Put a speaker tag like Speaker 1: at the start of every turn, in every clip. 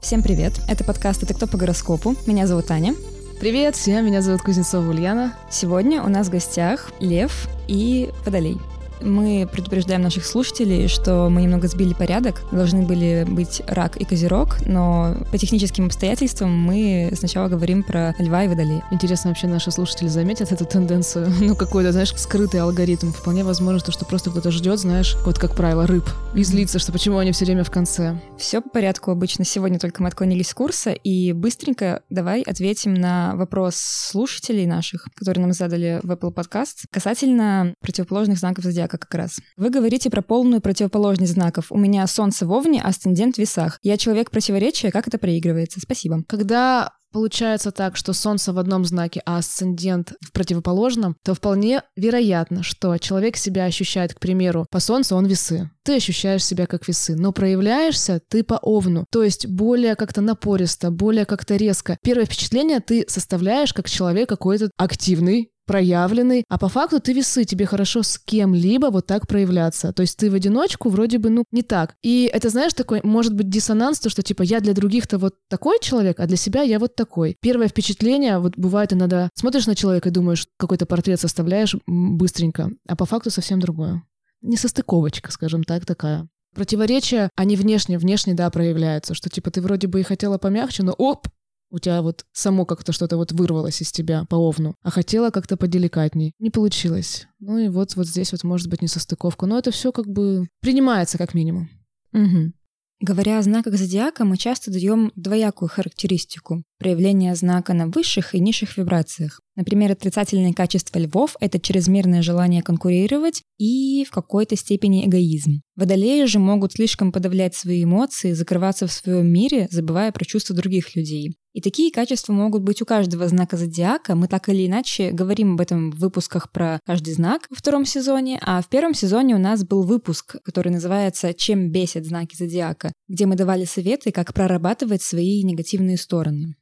Speaker 1: Всем привет! Это подкаст «Это кто по гороскопу?». Меня зовут Таня.
Speaker 2: Привет всем, меня зовут Кузнецова Ульяна.
Speaker 1: Сегодня у нас в гостях Лев и Водолей. Мы предупреждаем наших слушателей, что мы немного сбили порядок. Должны были быть рак и козерог, но по техническим обстоятельствам мы сначала говорим про льва и водолея.
Speaker 2: Интересно, вообще наши слушатели заметят эту тенденцию? Ну, какой-то, знаешь, скрытый алгоритм. Вполне возможно, то, что просто кто-то ждет, знаешь, вот как правило, рыб. И злится, что почему они все время в конце.
Speaker 1: Все по порядку обычно. Сегодня только мы отклонились с курса, и быстренько давай ответим на вопрос слушателей наших, которые нам задали в Apple Podcast касательно противоположных знаков зодиака зодиака как раз. Вы говорите про полную противоположность знаков. У меня солнце в Овне, асцендент в весах. Я человек противоречия, как это проигрывается? Спасибо.
Speaker 2: Когда получается так, что Солнце в одном знаке, а асцендент в противоположном, то вполне вероятно, что человек себя ощущает, к примеру, по Солнцу он весы. Ты ощущаешь себя как весы, но проявляешься ты по Овну, то есть более как-то напористо, более как-то резко. Первое впечатление ты составляешь как человек какой-то активный, проявленный, а по факту ты весы, тебе хорошо с кем-либо вот так проявляться. То есть ты в одиночку вроде бы, ну, не так. И это, знаешь, такой, может быть, диссонанс, то, что, типа, я для других-то вот такой человек, а для себя я вот такой. Первое впечатление, вот бывает иногда, смотришь на человека и думаешь, какой-то портрет составляешь быстренько, а по факту совсем другое. Несостыковочка, скажем так, такая. Противоречия, они внешне, внешне, да, проявляются, что, типа, ты вроде бы и хотела помягче, но оп, у тебя вот само как-то что-то вот вырвалось из тебя по овну, а хотела как-то поделикатней. Не получилось. Ну и вот, вот здесь вот может быть несостыковка. Но это все как бы принимается как минимум.
Speaker 1: Угу. Говоря о знаках зодиака, мы часто даем двоякую характеристику проявления знака на высших и низших вибрациях. Например, отрицательные качества львов — это чрезмерное желание конкурировать и в какой-то степени эгоизм. Водолеи же могут слишком подавлять свои эмоции, закрываться в своем мире, забывая про чувства других людей. И такие качества могут быть у каждого знака зодиака. Мы так или иначе говорим об этом в выпусках про каждый знак во втором сезоне, а в первом сезоне у нас был выпуск, который называется «Чем бесят знаки зодиака», где мы давали советы, как прорабатывать свои негативные стороны.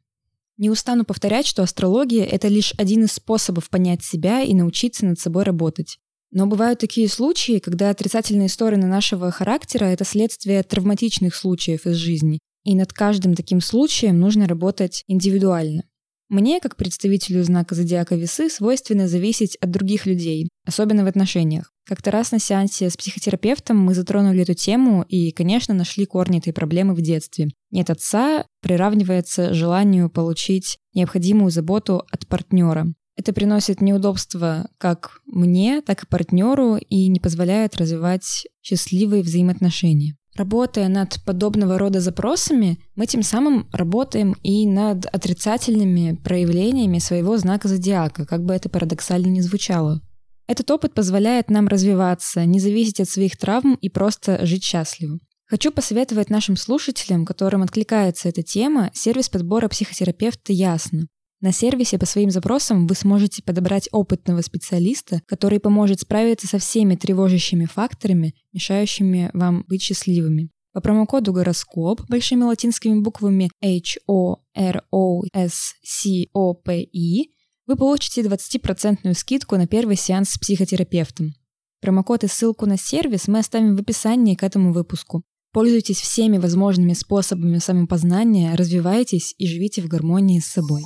Speaker 1: Не устану повторять, что астрология — это лишь один из способов понять себя и научиться над собой работать. Но бывают такие случаи, когда отрицательные стороны нашего характера — это следствие травматичных случаев из жизни, и над каждым таким случаем нужно работать индивидуально. Мне, как представителю знака зодиака весы, свойственно зависеть от других людей, особенно в отношениях. Как-то раз на сеансе с психотерапевтом мы затронули эту тему и, конечно, нашли корни этой проблемы в детстве. Нет отца приравнивается желанию получить необходимую заботу от партнера. Это приносит неудобства как мне, так и партнеру и не позволяет развивать счастливые взаимоотношения. Работая над подобного рода запросами, мы тем самым работаем и над отрицательными проявлениями своего знака зодиака, как бы это парадоксально ни звучало. Этот опыт позволяет нам развиваться, не зависеть от своих травм и просто жить счастливо. Хочу посоветовать нашим слушателям, которым откликается эта тема, сервис подбора психотерапевта «Ясно». На сервисе по своим запросам вы сможете подобрать опытного специалиста, который поможет справиться со всеми тревожащими факторами, мешающими вам быть счастливыми. По промокоду гороскоп большими латинскими буквами H O R O S C O P I вы получите 20% скидку на первый сеанс с психотерапевтом. Промокод и ссылку на сервис мы оставим в описании к этому выпуску. Пользуйтесь всеми возможными способами самопознания, развивайтесь и живите в гармонии с собой.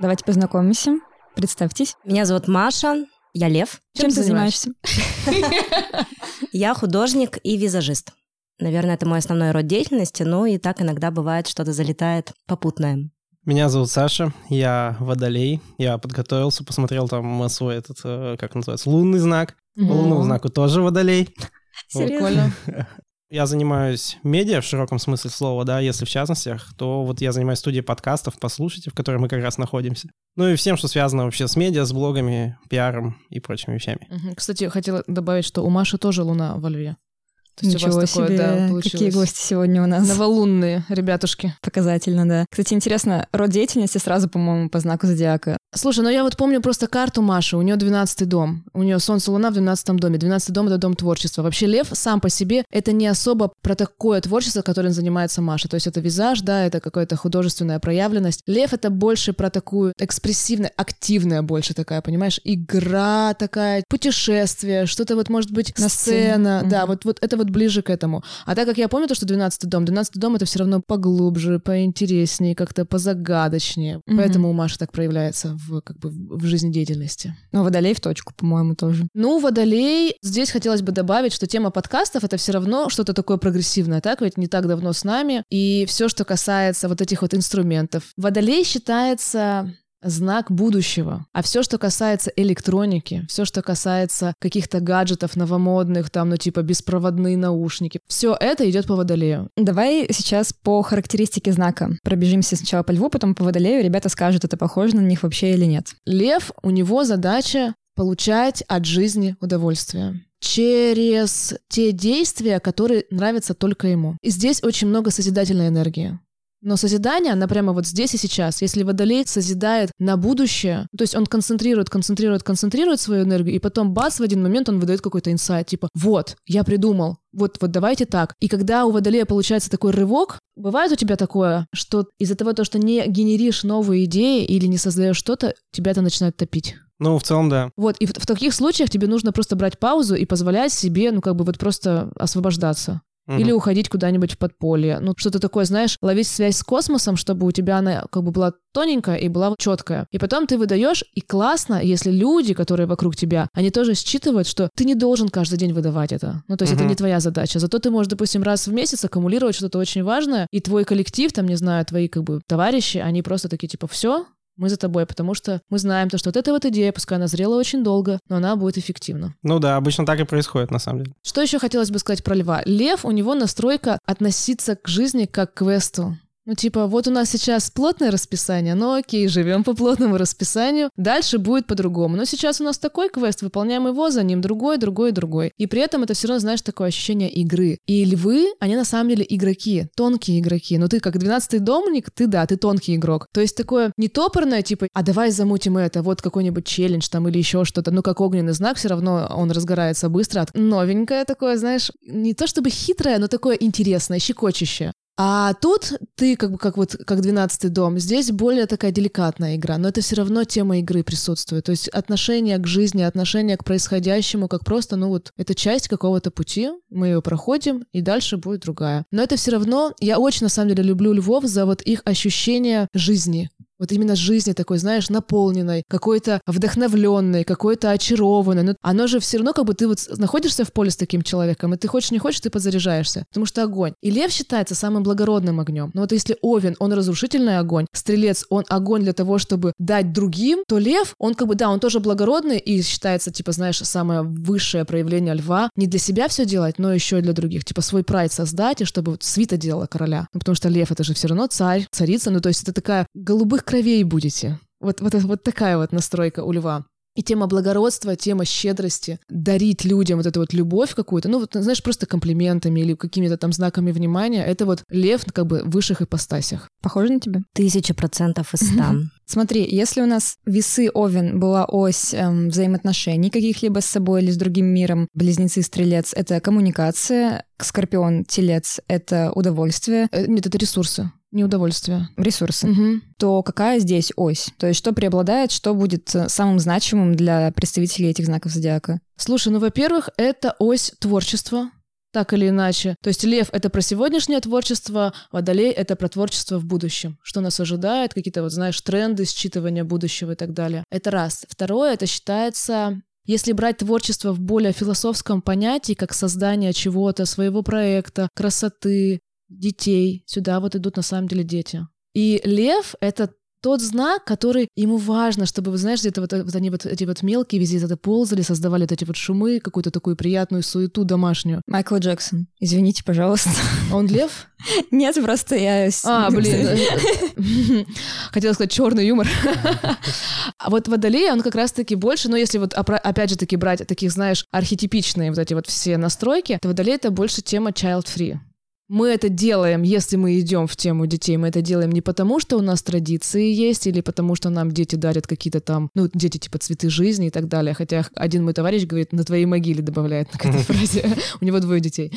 Speaker 1: Давайте познакомимся. Представьтесь.
Speaker 3: Меня зовут Маша, я Лев.
Speaker 1: Чем, Чем ты занимаешься?
Speaker 3: Я художник и визажист. Наверное, это мой основной род деятельности, но и так иногда бывает, что-то залетает попутное.
Speaker 4: Меня зовут Саша, я водолей. Я подготовился, посмотрел там свой этот, э, как называется, лунный знак. По лунному знаку тоже водолей.
Speaker 3: Серьезно?
Speaker 4: Я занимаюсь медиа в широком смысле слова, да, если в частностях, то вот я занимаюсь студией подкастов, послушайте, в которой мы как раз находимся. Ну и всем, что связано вообще с медиа, с блогами, пиаром и прочими вещами.
Speaker 2: Кстати, хотела добавить, что у Маши тоже луна во льве.
Speaker 1: То есть Ничего у вас себе, такое, да, получилось. какие гости сегодня у нас.
Speaker 2: Новолунные ребятушки.
Speaker 1: Показательно, да. Кстати, интересно, род деятельности сразу, по-моему, по знаку зодиака.
Speaker 2: Слушай, ну я вот помню просто карту Маши, у нее 12 дом. У нее Солнце, Луна в 12 доме. 12 дом — это дом творчества. Вообще Лев сам по себе — это не особо про такое творчество, которым занимается Маша. То есть это визаж, да, это какая-то художественная проявленность. Лев — это больше про такую экспрессивную, активная больше такая, понимаешь? Игра такая, путешествие, что-то вот может быть
Speaker 1: На
Speaker 2: сцена.
Speaker 1: сцене.
Speaker 2: Да, вот, вот это вот ближе к этому. А так как я помню то, что 12 дом, 12 дом это все равно поглубже, поинтереснее, как-то позагадочнее.
Speaker 1: Мгм.
Speaker 2: Поэтому у Маши так проявляется в, как бы, в жизнедеятельности.
Speaker 1: Ну, водолей в точку, по-моему, тоже.
Speaker 2: Ну, Водолей, здесь хотелось бы добавить, что тема подкастов — это все равно что-то такое прогрессивное, так? Ведь не так давно с нами. И все, что касается вот этих вот инструментов. Водолей считается знак будущего. А все, что касается электроники, все, что касается каких-то гаджетов новомодных, там, ну, типа беспроводные наушники, все это идет по водолею.
Speaker 1: Давай сейчас по характеристике знака пробежимся сначала по льву, потом по водолею. Ребята скажут, это похоже на них вообще или нет.
Speaker 2: Лев, у него задача получать от жизни удовольствие через те действия, которые нравятся только ему. И здесь очень много созидательной энергии. Но созидание, она прямо вот здесь и сейчас. Если водолей созидает на будущее, то есть он концентрирует, концентрирует, концентрирует свою энергию, и потом бац, в один момент он выдает какой-то инсайт, типа, вот, я придумал, вот, вот давайте так. И когда у водолея получается такой рывок, бывает у тебя такое, что из-за того, то, что не генеришь новые идеи или не создаешь что-то, тебя это начинает топить.
Speaker 4: Ну, в целом, да.
Speaker 2: Вот, и в, в таких случаях тебе нужно просто брать паузу и позволять себе, ну, как бы вот просто освобождаться.
Speaker 4: Мгм.
Speaker 2: Или уходить куда-нибудь в подполье. Ну, что-то такое, знаешь, ловить связь с космосом, чтобы у тебя она как бы была тоненькая и была четкая. И потом ты выдаешь, и классно, если люди, которые вокруг тебя, они тоже считывают, что ты не должен каждый день выдавать это. Ну, то есть это
Speaker 4: Мгм.
Speaker 2: не твоя задача. Зато ты можешь, допустим, раз в месяц аккумулировать что-то очень важное, и твой коллектив, там, не знаю, твои как бы товарищи, они просто такие, типа, все, мы за тобой, потому что мы знаем то, что вот эта вот идея, пускай она зрела очень долго, но она будет эффективна.
Speaker 4: Ну да, обычно так и происходит, на самом деле.
Speaker 2: Что еще хотелось бы сказать про льва? Лев, у него настройка относиться к жизни как к квесту. Ну, типа, вот у нас сейчас плотное расписание, ну окей, живем по плотному расписанию, дальше будет по-другому. Но сейчас у нас такой квест, выполняем его, за ним другой, другой, другой. И при этом это все равно, знаешь, такое ощущение игры. И львы, они на самом деле игроки, тонкие игроки. Но ты как 12-й домник, ты да, ты тонкий игрок. То есть такое не топорное, типа, а давай замутим это, вот какой-нибудь челлендж там или еще что-то. Ну, как огненный знак, все равно он разгорается быстро. Новенькое такое, знаешь, не то чтобы хитрое, но такое интересное, щекочущее. А тут ты как бы как вот как двенадцатый дом. Здесь более такая деликатная игра, но это все равно тема игры присутствует. То есть отношение к жизни, отношение к происходящему, как просто, ну вот, это часть какого-то пути, мы ее проходим, и дальше будет другая. Но это все равно, я очень на самом деле люблю львов за вот их ощущение жизни. Вот именно жизни такой, знаешь, наполненной, какой-то вдохновленной, какой-то очарованной. Но оно же все равно, как бы ты вот находишься в поле с таким человеком, и ты хочешь не хочешь, ты подзаряжаешься, потому что огонь. И лев считается самым благородным огнем. Но вот если овен, он разрушительный огонь, стрелец, он огонь для того, чтобы дать другим, то лев, он как бы, да, он тоже благородный и считается, типа, знаешь, самое высшее проявление льва. Не для себя все делать, но еще и для других. Типа свой прайд создать, и чтобы вот свита делала короля. Ну, потому что лев это же все равно царь, царица, ну то есть это такая голубых кровей будете. Вот, вот, вот такая вот настройка у льва. И тема благородства, тема щедрости, дарить людям вот эту вот любовь какую-то, ну вот, знаешь, просто комплиментами или какими-то там знаками внимания, это вот лев как бы в высших ипостасях.
Speaker 1: Похоже на тебя?
Speaker 3: Тысяча процентов из ста.
Speaker 1: Смотри, если у нас весы Овен была ось эм, взаимоотношений каких-либо с собой или с другим миром, близнецы Стрелец — это коммуникация, Скорпион Телец — это удовольствие,
Speaker 2: Э, Нет, это ресурсы, не удовольствие.
Speaker 1: ресурсы,
Speaker 2: Мгм.
Speaker 1: то какая здесь ось? То есть что преобладает, что будет э, самым значимым для представителей этих знаков зодиака?
Speaker 2: Слушай, ну, во-первых, это ось творчества, так или иначе. То есть лев — это про сегодняшнее творчество, водолей — это про творчество в будущем. Что нас ожидает, какие-то, вот знаешь, тренды, считывания будущего и так далее. Это раз. Второе — это считается если брать творчество в более философском понятии, как создание чего-то, своего проекта, красоты, детей, сюда вот идут на самом деле дети. И лев — это тот знак, который ему важно, чтобы, вы знаешь, где-то вот, вот они вот эти вот мелкие везде это ползали, создавали вот эти вот шумы, какую-то такую приятную суету домашнюю.
Speaker 1: Майкл Джексон. Извините, пожалуйста.
Speaker 2: Он лев?
Speaker 1: Нет, просто я...
Speaker 2: А, блин. Хотела сказать черный юмор. А вот водолей, он как раз-таки больше, но если вот опять же таки брать таких, знаешь, архетипичные вот эти вот все настройки, то водолей это больше тема child-free. Мы это делаем, если мы идем в тему детей, мы это делаем не потому, что у нас традиции есть, или потому, что нам дети дарят какие-то там, ну, дети типа цветы жизни и так далее. Хотя один мой товарищ говорит, на твоей могиле добавляет к этой фразе. У него двое детей.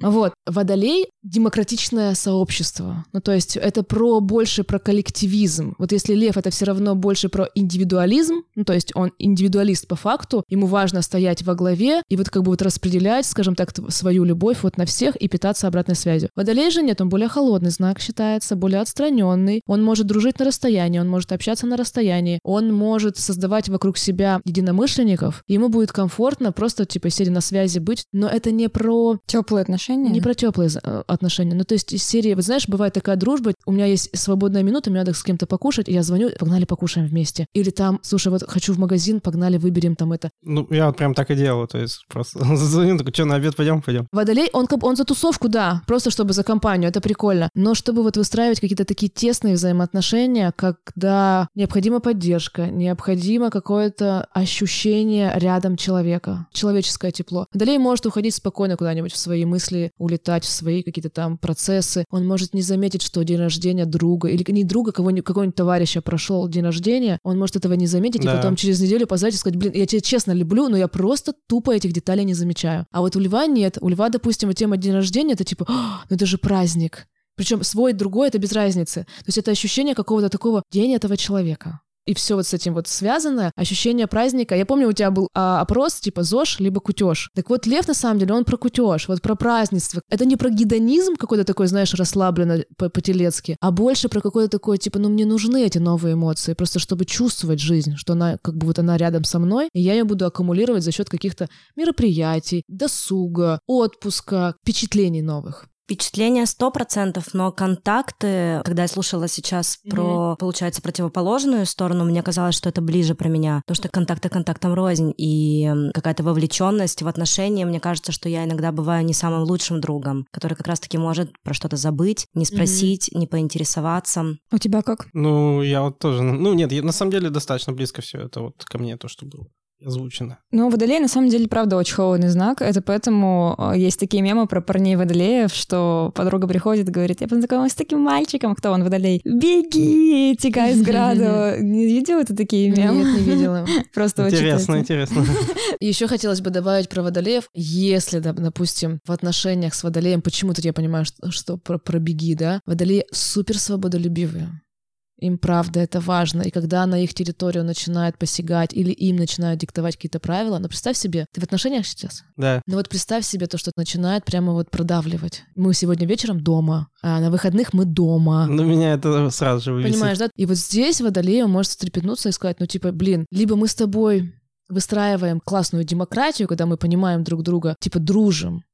Speaker 2: Вот. Водолей — демократичное сообщество. Ну, то есть это про больше про коллективизм. Вот если лев — это все равно больше про индивидуализм, ну, то есть он индивидуалист по факту, ему важно стоять во главе и вот как бы вот распределять, скажем так, свою любовь вот на всех и питаться обратной связью. Водолей же нет, он более холодный знак считается, более отстраненный. Он может дружить на расстоянии, он может общаться на расстоянии, он может создавать вокруг себя единомышленников, ему будет комфортно просто типа сидя на связи быть, но это не про...
Speaker 1: Теплые отношения?
Speaker 2: Не про теплые э, отношения. Ну, то есть из серии, вот знаешь, бывает такая дружба, у меня есть свободная минута, мне надо с кем-то покушать, и я звоню, погнали покушаем вместе. Или там, слушай, вот хочу в магазин, погнали, выберем там это.
Speaker 4: Ну, я вот прям так и делаю, то есть просто зазвоню, такой, что, на обед пойдем, пойдем.
Speaker 2: Водолей, он, он за тусовку, да, просто чтобы за компанию, это прикольно. Но чтобы вот выстраивать какие-то такие тесные взаимоотношения, когда необходима поддержка, необходимо какое-то ощущение рядом человека, человеческое тепло. Водолей может уходить спокойно куда-нибудь в свои мысли, улетать в свои какие-то там процессы. Он может не заметить, что день рождения друга или не друга, кого-нибудь, какого-нибудь товарища прошел день рождения, он может этого не заметить да. и потом через неделю позвать и сказать, блин, я тебя честно люблю, но я просто тупо этих деталей не замечаю. А вот у льва нет. У льва, допустим, тема день рождения, это типа, ну это же праздник. Причем свой, другой, это без разницы. То есть это ощущение какого-то такого день этого человека и все вот с этим вот связано, ощущение праздника. Я помню, у тебя был а, опрос типа ЗОЖ либо кутеж. Так вот, Лев на самом деле, он про кутеж, вот про празднество. Это не про гедонизм какой-то такой, знаешь, расслабленно по-телецки, а больше про какое-то такое, типа, ну мне нужны эти новые эмоции, просто чтобы чувствовать жизнь, что она как бы вот она рядом со мной, и я ее буду аккумулировать за счет каких-то мероприятий, досуга, отпуска, впечатлений новых.
Speaker 3: Впечатление сто процентов, но контакты, когда я слушала сейчас mm-hmm. про, получается, противоположную сторону, мне казалось, что это ближе про меня. Потому что контакты контактом рознь, и какая-то вовлеченность в отношения, мне кажется, что я иногда бываю не самым лучшим другом, который как раз-таки может про что-то забыть, не спросить, mm-hmm. не поинтересоваться.
Speaker 1: У тебя как?
Speaker 4: Ну, я вот тоже... Ну, нет, на самом деле достаточно близко все это вот ко мне, то, что было озвучено.
Speaker 1: Ну, водолей на самом деле, правда, очень холодный знак. Это поэтому э, есть такие мемы про парней водолеев, что подруга приходит и говорит, я познакомилась с таким мальчиком, кто он, водолей. Беги, текай с граду. Не видела ты такие мемы?
Speaker 2: Нет, не видела.
Speaker 4: Просто Интересно, интересно.
Speaker 2: Еще хотелось бы добавить про водолеев. Если, допустим, в отношениях с водолеем, почему-то я понимаю, что про, про беги, да, водолеи супер свободолюбивые. Им правда это важно. И когда на их территорию начинают посягать или им начинают диктовать какие-то правила, ну представь себе, ты в отношениях сейчас?
Speaker 4: Да.
Speaker 2: Ну вот представь себе то, что начинает прямо вот продавливать. Мы сегодня вечером дома, а на выходных мы дома.
Speaker 4: Ну меня это сразу же вывесит.
Speaker 2: Понимаешь, да? И вот здесь водолей может стрепенуться и сказать, ну типа, блин, либо мы с тобой выстраиваем классную демократию, когда мы понимаем друг друга, типа дружим,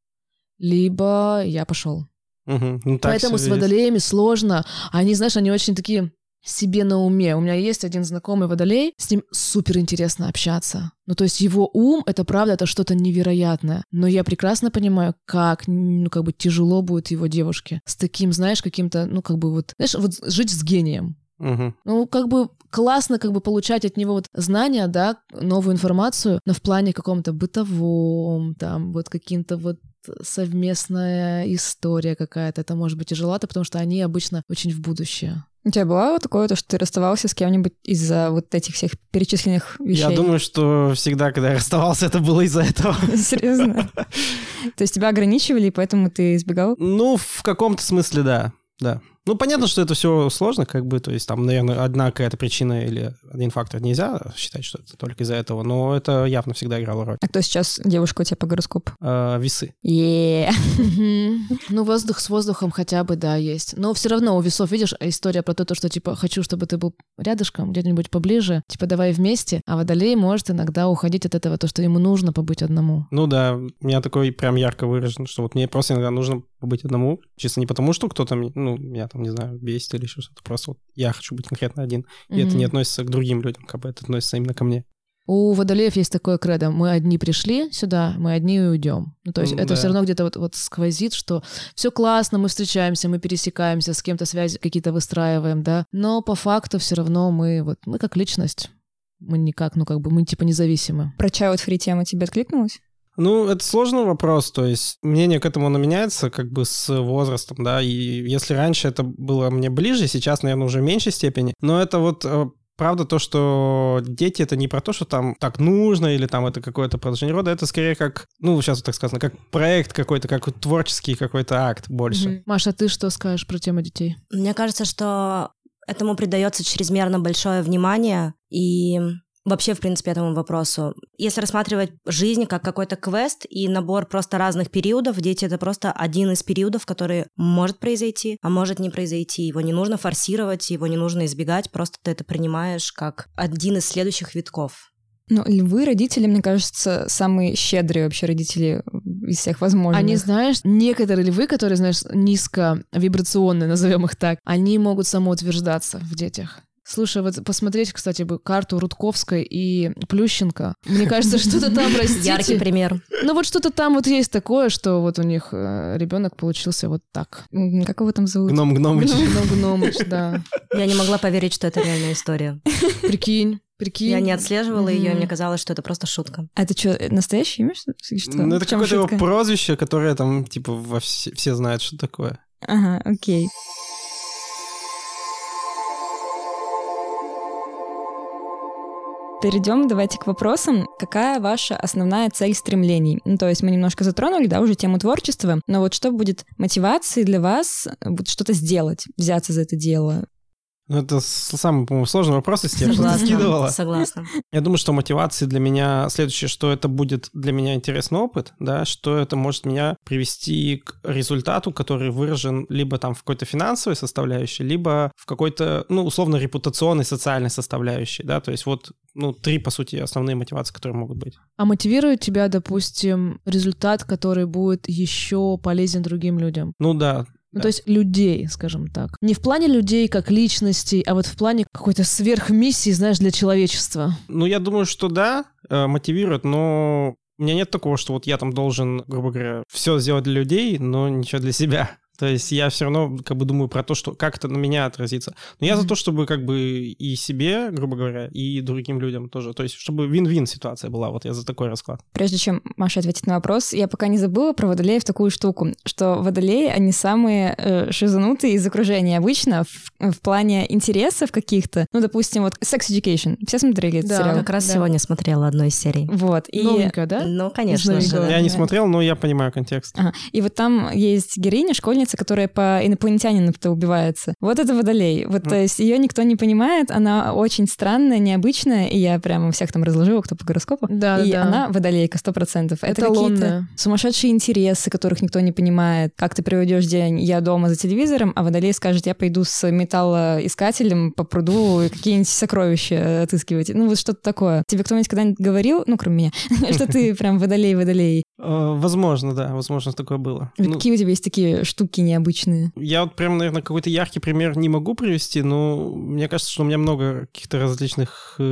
Speaker 2: либо я пошел.
Speaker 4: Угу. Ну,
Speaker 2: Поэтому с водолеями сложно. Они, знаешь, они очень такие себе на уме. У меня есть один знакомый водолей, с ним супер интересно общаться. Ну, то есть его ум, это правда, это что-то невероятное. Но я прекрасно понимаю, как, ну, как бы тяжело будет его девушке. С таким, знаешь, каким-то, ну, как бы вот, знаешь, вот жить с гением.
Speaker 4: Угу.
Speaker 2: Ну, как бы классно как бы получать от него вот знания, да, новую информацию, но в плане каком-то бытовом, там, вот каким-то вот совместная история какая-то, это может быть тяжеловато, потому что они обычно очень в будущее.
Speaker 1: У тебя вот такое, то, что ты расставался с кем-нибудь из-за вот этих всех перечисленных вещей?
Speaker 4: Я думаю, что всегда, когда я расставался, это было из-за этого.
Speaker 1: Серьезно? То есть тебя ограничивали, и поэтому ты избегал?
Speaker 4: Ну, в каком-то смысле, да. Да. Ну, понятно, что это все сложно, как бы, то есть там, наверное, одна какая-то причина или один фактор нельзя считать, что это только из-за этого, но это явно всегда играло роль.
Speaker 1: А кто сейчас девушка у тебя по гороскопу?
Speaker 4: А, весы.
Speaker 1: е
Speaker 2: Ну, воздух с воздухом хотя бы, да, есть. Но все равно у весов, видишь, история про то, что, типа, хочу, чтобы ты был рядышком, где-нибудь поближе, типа, давай вместе, а водолей может иногда уходить от этого, то, что ему нужно побыть одному.
Speaker 4: Ну да, у меня такой прям ярко выражен, что вот мне просто иногда нужно побыть одному, чисто не потому, что кто-то, ну, меня там, не знаю, бесит или еще что-то. Просто вот я хочу быть конкретно один. И mm-hmm. это не относится к другим людям, как бы это относится именно ко мне.
Speaker 2: У водолеев есть такое кредо. Мы одни пришли сюда, мы одни и уйдем. Ну, то есть mm, это да. все равно где-то вот, вот сквозит, что все классно, мы встречаемся, мы пересекаемся, с кем-то связи какие-то выстраиваем, да. Но по факту все равно мы вот мы как личность. Мы никак, ну как бы, мы типа независимы.
Speaker 1: Про child free тема тебе откликнулась?
Speaker 4: Ну, это сложный вопрос, то есть мнение к этому оно меняется как бы с возрастом, да, и если раньше это было мне ближе, сейчас, наверное, уже в меньшей степени, но это вот э, правда то, что дети это не про то, что там так нужно или там это какое-то продолжение рода, это скорее как, ну, сейчас вот так сказано, как проект какой-то, как творческий какой-то акт больше.
Speaker 2: Мгм. Маша, ты что скажешь про тему детей?
Speaker 3: Мне кажется, что этому придается чрезмерно большое внимание и вообще, в принципе, этому вопросу. Если рассматривать жизнь как какой-то квест и набор просто разных периодов, дети — это просто один из периодов, который может произойти, а может не произойти. Его не нужно форсировать, его не нужно избегать, просто ты это принимаешь как один из следующих витков.
Speaker 1: Ну, львы, родители, мне кажется, самые щедрые вообще родители из всех возможных.
Speaker 2: Они, знаешь, некоторые львы, которые, знаешь, низко вибрационные, назовем их так, они могут самоутверждаться в детях. Слушай, вот посмотреть, кстати, бы карту Рудковской и Плющенко. Мне кажется, что-то там, простите.
Speaker 3: Яркий пример.
Speaker 2: Ну вот что-то там вот есть такое, что вот у них ребенок получился вот так.
Speaker 1: Как его там зовут?
Speaker 4: Гном Гномыч.
Speaker 2: Гном Гномыч, да.
Speaker 3: Я не могла поверить, что это реальная история.
Speaker 2: Прикинь, прикинь.
Speaker 3: Я не отслеживала ее, и мне казалось, что это просто шутка.
Speaker 1: А это что, настоящее имя? что-?
Speaker 4: Ну, это какое-то его прозвище, которое там, типа, во все, все знают, что такое.
Speaker 1: Ага, окей. Перейдем давайте к вопросам. Какая ваша основная цель стремлений? Ну, то есть мы немножко затронули, да, уже тему творчества, но вот что будет мотивацией для вас вот что-то сделать, взяться за это дело?
Speaker 4: Ну, это самый, по-моему, сложный вопрос из тех, что ты скидывала.
Speaker 3: Согласна.
Speaker 4: Я думаю, что мотивации для меня следующее, что это будет для меня интересный опыт, да, что это может меня привести к результату, который выражен либо там в какой-то финансовой составляющей, либо в какой-то, ну, условно, репутационной, социальной составляющей, да, то есть вот, ну, три, по сути, основные мотивации, которые могут быть.
Speaker 2: А мотивирует тебя, допустим, результат, который будет еще полезен другим людям?
Speaker 4: Ну да,
Speaker 2: Ну,
Speaker 4: Да.
Speaker 2: то есть людей, скажем так. Не в плане людей как личностей, а вот в плане какой-то сверхмиссии, знаешь, для человечества.
Speaker 4: Ну, я думаю, что да, э, мотивирует, но у меня нет такого, что вот я там должен, грубо говоря, все сделать для людей, но ничего для себя. То есть я все равно как бы думаю про то, что как это на меня отразится. Но я за то, чтобы как бы и себе, грубо говоря, и другим людям тоже. То есть чтобы вин-вин ситуация была. Вот я за такой расклад.
Speaker 1: Прежде чем Маша ответит на вопрос, я пока не забыла про водолеев такую штуку, что водолеи, они самые э, шизанутые из окружения обычно в, в плане интересов каких-то. Ну, допустим, вот Sex Education. Все смотрели этот
Speaker 2: Да.
Speaker 1: сериал?
Speaker 3: Как раз
Speaker 2: Да.
Speaker 3: сегодня смотрела одну из серий.
Speaker 1: Вот. И...
Speaker 2: Новенькая, да?
Speaker 3: Ну, конечно же. да.
Speaker 4: Я не смотрел, но я понимаю контекст.
Speaker 1: Ага. И вот там есть героиня, школьница, которая по инопланетянину-то убивается. Вот это водолей. Вот, то есть ее никто не понимает, она очень странная, необычная, и я прямо всех там разложила, кто по гороскопу.
Speaker 2: Да,
Speaker 1: и
Speaker 2: да.
Speaker 1: она водолейка, сто процентов. Это какие-то
Speaker 2: Эталонная.
Speaker 1: сумасшедшие интересы, которых никто не понимает. Как ты проведешь день, я дома за телевизором, а водолей скажет, я пойду с металлоискателем по пруду и какие-нибудь сокровища отыскивать. Ну, вот что-то такое. Тебе кто-нибудь когда-нибудь говорил, ну, кроме меня, что ты прям водолей-водолей?
Speaker 4: Э, Возможно, да, возможно, такое было. Ну,
Speaker 1: Какие у тебя есть такие штуки необычные?
Speaker 4: Я вот прям, наверное, какой-то яркий пример не могу привести, но мне кажется, что у меня много каких-то различных э,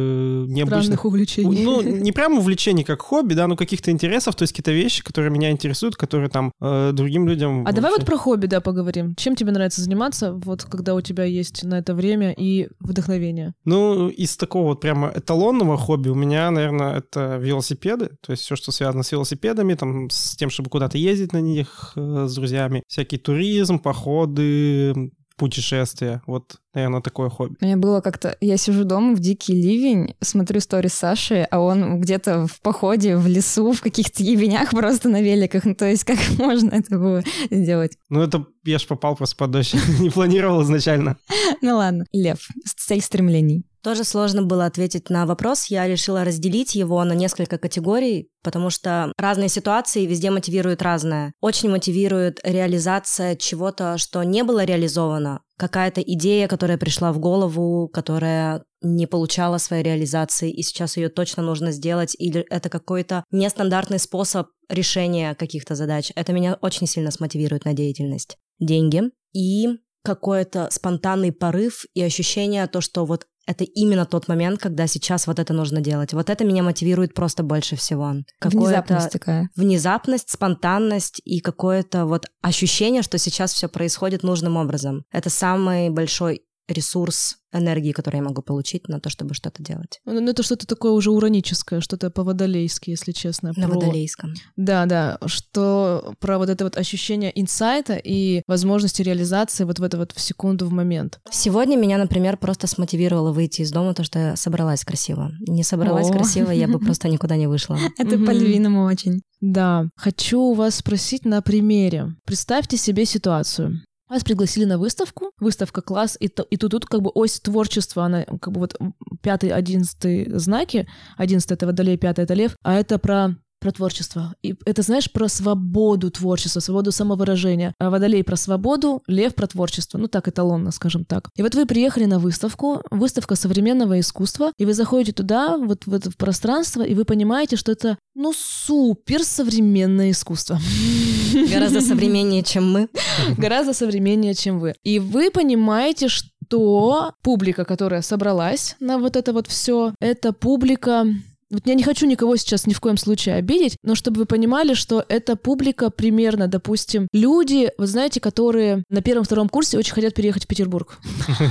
Speaker 4: необычных
Speaker 2: Странных увлечений.
Speaker 4: Ну, не прям увлечений как хобби, да, но каких-то интересов, то есть какие-то вещи, которые меня интересуют, которые там э, другим людям...
Speaker 2: А давай
Speaker 4: вообще-
Speaker 2: вот про хобби, да, поговорим. Чем тебе нравится заниматься, вот когда у тебя есть на это время и вдохновение?
Speaker 4: Ну, из такого вот прямо эталонного хобби у меня, наверное, это велосипеды, то есть все, что связано с велосипедами, там, с тем, чтобы куда-то ездить на них э, с друзьями, всякий туризм, походы, путешествия, вот, наверное, такое хобби.
Speaker 1: У меня было как-то... Я сижу дома в дикий ливень, смотрю сторис Саши, а он где-то в походе, в лесу, в каких-то ебенях просто на великах. Ну, то есть как можно это было сделать?
Speaker 4: Ну, это я ж попал просто под дождь, не планировал изначально.
Speaker 1: Ну ладно. Лев. Цель стремлений.
Speaker 3: Тоже сложно было ответить на вопрос. Я решила разделить его на несколько категорий, потому что разные ситуации везде мотивируют разное. Очень мотивирует реализация чего-то, что не было реализовано. Какая-то идея, которая пришла в голову, которая не получала своей реализации, и сейчас ее точно нужно сделать, или это какой-то нестандартный способ решения каких-то задач. Это меня очень сильно смотивирует на деятельность. Деньги и какой-то спонтанный порыв и ощущение то, что вот это именно тот момент, когда сейчас вот это нужно делать. Вот это меня мотивирует просто больше всего.
Speaker 1: Внезапность такая.
Speaker 3: внезапность, спонтанность и какое-то вот ощущение, что сейчас все происходит нужным образом. Это самый большой ресурс энергии, который я могу получить на то, чтобы что-то делать.
Speaker 2: Ну, это что-то такое уже ураническое, что-то по-водолейски, если честно.
Speaker 3: На
Speaker 2: про...
Speaker 3: водолейском.
Speaker 2: Да, да, что про вот это вот ощущение инсайта и возможности реализации вот в это вот в секунду, в момент.
Speaker 3: Сегодня меня, например, просто смотивировало выйти из дома, то, что я собралась красиво. Не собралась
Speaker 1: О.
Speaker 3: красиво, я бы просто никуда не вышла.
Speaker 1: Это по-львиному очень.
Speaker 2: Да, хочу у вас спросить на примере. Представьте себе ситуацию. Вас пригласили на выставку, выставка класс, и, то- и тут, тут как бы ось творчества, она как бы вот пятый, одиннадцатый знаки, одиннадцатый это водолей, пятый это лев, а это про про творчество. И это, знаешь, про свободу творчества, свободу самовыражения. А водолей про свободу, лев про творчество. Ну так, эталонно, скажем так. И вот вы приехали на выставку, выставка современного искусства, и вы заходите туда, вот в это пространство, и вы понимаете, что это, ну, супер современное искусство.
Speaker 3: Гораздо современнее, чем мы.
Speaker 2: Гораздо современнее, чем вы. И вы понимаете, что публика, которая собралась на вот это вот все, это публика вот я не хочу никого сейчас ни в коем случае обидеть, но чтобы вы понимали, что эта публика примерно, допустим, люди, вы знаете, которые на первом-втором курсе очень хотят переехать в Петербург.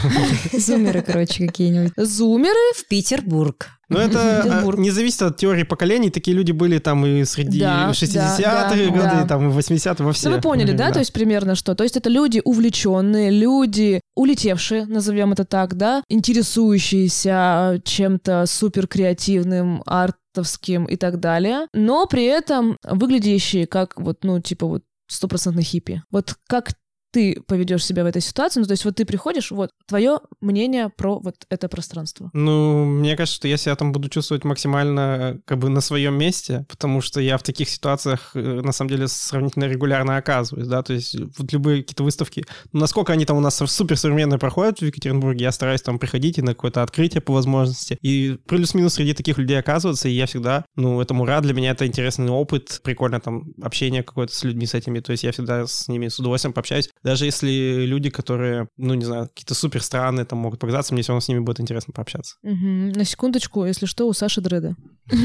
Speaker 1: Зумеры, короче, какие-нибудь.
Speaker 2: Зумеры,
Speaker 3: В Петербург.
Speaker 4: Но это а, не зависит от теории поколений. Такие люди были там и среди
Speaker 2: Да,
Speaker 4: 60-х
Speaker 2: да, да,
Speaker 4: годы,
Speaker 2: да.
Speaker 4: и там и 80-х, во все.
Speaker 2: Ну, вы поняли, да?
Speaker 4: времена.
Speaker 2: То есть примерно что? То есть это люди увлеченные, люди улетевшие, назовем это так, да, интересующиеся чем-то суперкреативным, артовским и так далее, но при этом выглядящие как вот, ну, типа вот стопроцентно хиппи. Вот как ты поведешь себя в этой ситуации, ну, то есть вот ты приходишь, вот, твое мнение про вот это пространство.
Speaker 4: Ну, мне кажется, что я себя там буду чувствовать максимально как бы на своем месте, потому что я в таких ситуациях э, на самом деле сравнительно регулярно оказываюсь, да, то есть вот любые какие-то выставки, насколько они там у нас супер современные проходят в Екатеринбурге, я стараюсь там приходить и на какое-то открытие по возможности, и плюс-минус среди таких людей оказываться, и я всегда, ну, этому рад, для меня это интересный опыт, прикольно там общение какое-то с людьми с этими, то есть я всегда с ними с удовольствием пообщаюсь, даже если люди, которые, ну, не знаю, какие-то супер странные там могут показаться, мне все равно с ними будет интересно пообщаться.
Speaker 2: На секундочку, если что, у Саши дреды.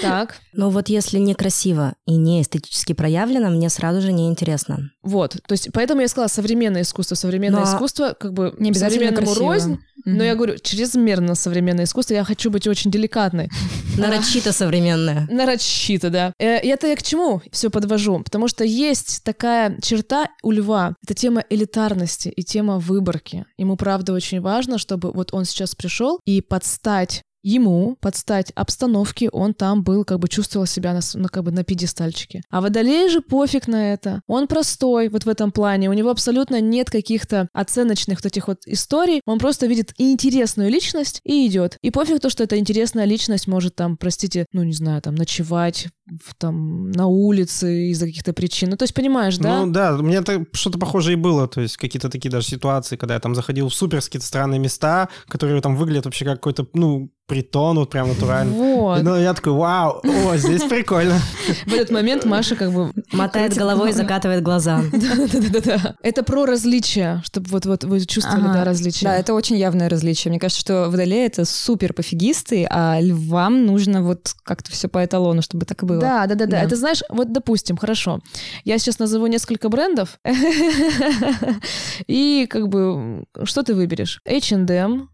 Speaker 2: Так,
Speaker 3: Но вот если некрасиво и не эстетически проявлено, мне сразу же неинтересно.
Speaker 2: вот. То есть поэтому я сказала современное искусство. Современное
Speaker 3: Но
Speaker 2: искусство как бы
Speaker 1: Не обязательно
Speaker 2: современному
Speaker 1: красиво.
Speaker 2: рознь, но
Speaker 1: Мгм.
Speaker 2: я говорю, чрезмерно современное искусство, я хочу быть очень деликатной.
Speaker 3: Нарочито современное.
Speaker 2: Нарочито, да. Э, это я к чему все подвожу? Потому что есть такая черта у льва. Это тема элитарности и тема выборки. Ему, правда, очень важно, чтобы вот он сейчас пришел и подстать ему, подстать обстановке, он там был, как бы чувствовал себя на, ну, как бы на пьедестальчике. А водолей же пофиг на это. Он простой вот в этом плане. У него абсолютно нет каких-то оценочных вот этих вот историй. Он просто видит интересную личность и идет. И пофиг то, что эта интересная личность может там, простите, ну не знаю, там ночевать в, там на улице из-за каких-то причин. Ну то есть понимаешь, да?
Speaker 4: Ну да, у меня что-то похожее и было, то есть какие-то такие даже ситуации, когда я там заходил в супер какие-то странные места, которые там выглядят вообще как какой-то, ну, притон, вот прям натурально.
Speaker 2: Вот.
Speaker 4: Ну, я такой, вау, о, здесь прикольно.
Speaker 2: В этот момент Маша как бы
Speaker 3: Мотает головой, закатывает глаза.
Speaker 2: Да-да-да. Это про различия, чтобы вот, вот вы чувствовали, да, различия.
Speaker 1: Да, это очень явное различие. Мне кажется, что водолеи — это супер пофигисты, а львам нужно вот как-то все по эталону, чтобы так и было.
Speaker 2: Да, да, да, да.
Speaker 1: Да.
Speaker 2: Это знаешь, вот допустим, хорошо. Я сейчас назову несколько брендов. И как бы что ты выберешь? H&M,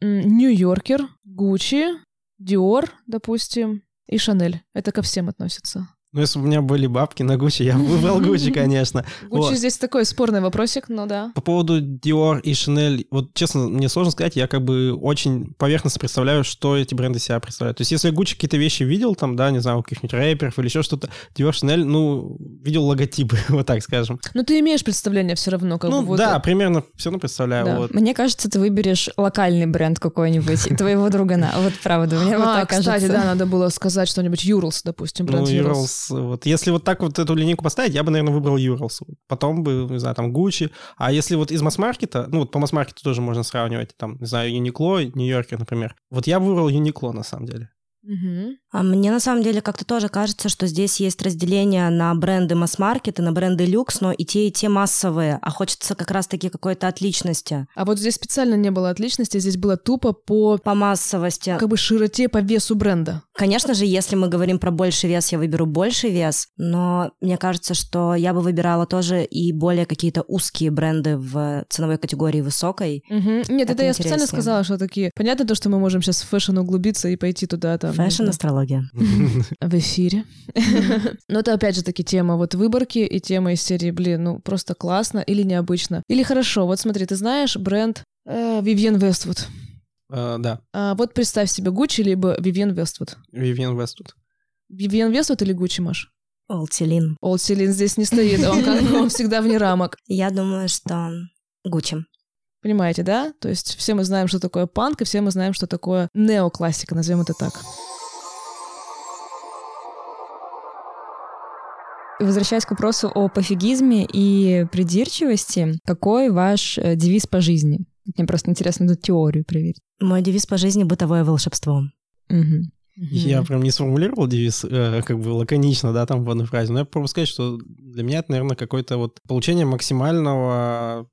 Speaker 2: М, Нью-Йоркер, Gucci, Dior, допустим, и Шанель. Это ко всем относится.
Speaker 4: Ну, если бы у меня были бабки на Гуччи, я бы выбрал Гуччи, конечно.
Speaker 2: Gucci
Speaker 4: Вот.
Speaker 2: здесь такой спорный вопросик, но да.
Speaker 4: По поводу Dior и Chanel, вот честно, мне сложно сказать, я как бы очень поверхностно представляю, что эти бренды себя представляют. То есть если я Gucci какие-то вещи видел, там, да, не знаю, у каких-нибудь рэперов или еще что-то, Dior, Chanel, ну, видел логотипы, вот так скажем.
Speaker 2: Но ты имеешь представление все равно, как
Speaker 4: ну,
Speaker 2: бы вот
Speaker 4: да, примерно все равно представляю.
Speaker 2: Да.
Speaker 4: Вот.
Speaker 1: Мне кажется, ты выберешь локальный бренд какой-нибудь, твоего другана. Вот правда, мне вот
Speaker 2: А,
Speaker 1: так кажется.
Speaker 2: кстати, да, надо было сказать что-нибудь Юрлс, допустим,
Speaker 4: Ну,
Speaker 2: бренд Urals.
Speaker 4: Вот. Если вот так вот эту линейку поставить, я бы, наверное, выбрал Urals. Потом бы, не знаю, там, Gucci. А если вот из масс-маркета, ну, вот по масс-маркету тоже можно сравнивать, там, не знаю, Uniqlo, Нью-Йоркер, например. Вот я бы выбрал Uniqlo, на самом деле.
Speaker 2: Мгм.
Speaker 3: А мне на самом деле как-то тоже кажется, что здесь есть разделение на бренды масс-маркет и на бренды люкс, но и те, и те массовые, а хочется как раз-таки какой-то отличности.
Speaker 2: А вот здесь специально не было отличности, здесь было тупо по
Speaker 3: По массовости.
Speaker 2: как бы широте, по весу бренда.
Speaker 3: Конечно же, если мы говорим про больший вес, я выберу больший вес, но мне кажется, что я бы выбирала тоже и более какие-то узкие бренды в ценовой категории высокой.
Speaker 2: Мгм. Нет, это,
Speaker 3: Это
Speaker 2: я специально
Speaker 3: интереснее.
Speaker 2: сказала, что такие... Понятно то, что мы можем сейчас в fashion углубиться и пойти туда, там... не
Speaker 3: Fashion,
Speaker 2: знаю,
Speaker 3: астрология.
Speaker 2: В эфире. Но это опять же таки тема вот выборки и тема из серии, блин, ну просто классно или необычно. Или хорошо, вот смотри, ты знаешь бренд э, Vivienne Westwood.
Speaker 4: Э, Да,
Speaker 2: А вот представь себе Gucci либо Vivienne Westwood.
Speaker 4: Вивиан Вествуд.
Speaker 2: Vivienne Westwood или Gucci, Маш?
Speaker 3: Олтилин.
Speaker 2: Олд Селин здесь не стоит, он, как он всегда вне рамок.
Speaker 3: Я думаю, что Гуччи.
Speaker 2: Понимаете, да? То есть все мы знаем, что такое панк, и все мы знаем, что такое неоклассика, назовем это так.
Speaker 1: Возвращаясь к вопросу о пофигизме и придирчивости, какой ваш э, девиз по жизни? Мне просто интересно эту теорию проверить.
Speaker 3: Мой девиз по жизни — бытовое волшебство.
Speaker 1: Мгм.
Speaker 4: Я прям не сформулировал девиз э, как бы лаконично, да, там в одной фразе, но я попробую сказать, что для меня это, наверное, какое-то вот получение максимального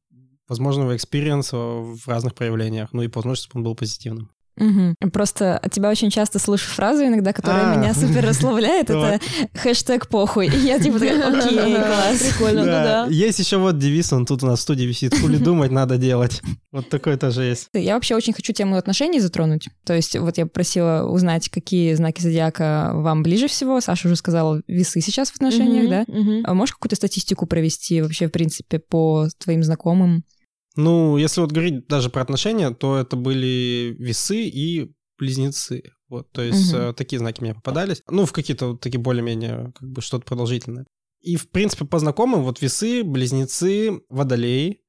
Speaker 4: возможного experience а в разных проявлениях, ну и по возможности, чтобы он был позитивным.
Speaker 1: Мгм. Просто от тебя очень часто слышу фразу иногда, которая
Speaker 4: А.
Speaker 1: меня супер расслабляет. Это хэштег похуй. И я типа такая, окей, класс.
Speaker 2: Прикольно, ну да.
Speaker 4: Есть еще вот девиз, он тут у нас в студии висит, хули думать надо делать. Вот такой тоже есть.
Speaker 1: Я вообще очень хочу тему отношений затронуть. То есть вот я просила узнать, какие знаки зодиака вам ближе всего. Саша уже сказала, весы сейчас в отношениях, да? А можешь какую-то статистику провести вообще, в принципе, по твоим знакомым?
Speaker 4: Ну, если вот говорить даже про отношения, то это были весы и близнецы. Вот, то есть э, такие знаки мне попадались. Ну, в какие-то вот такие более-менее, как бы, что-то продолжительное. И, в принципе, по знакомым, вот весы, близнецы, водолей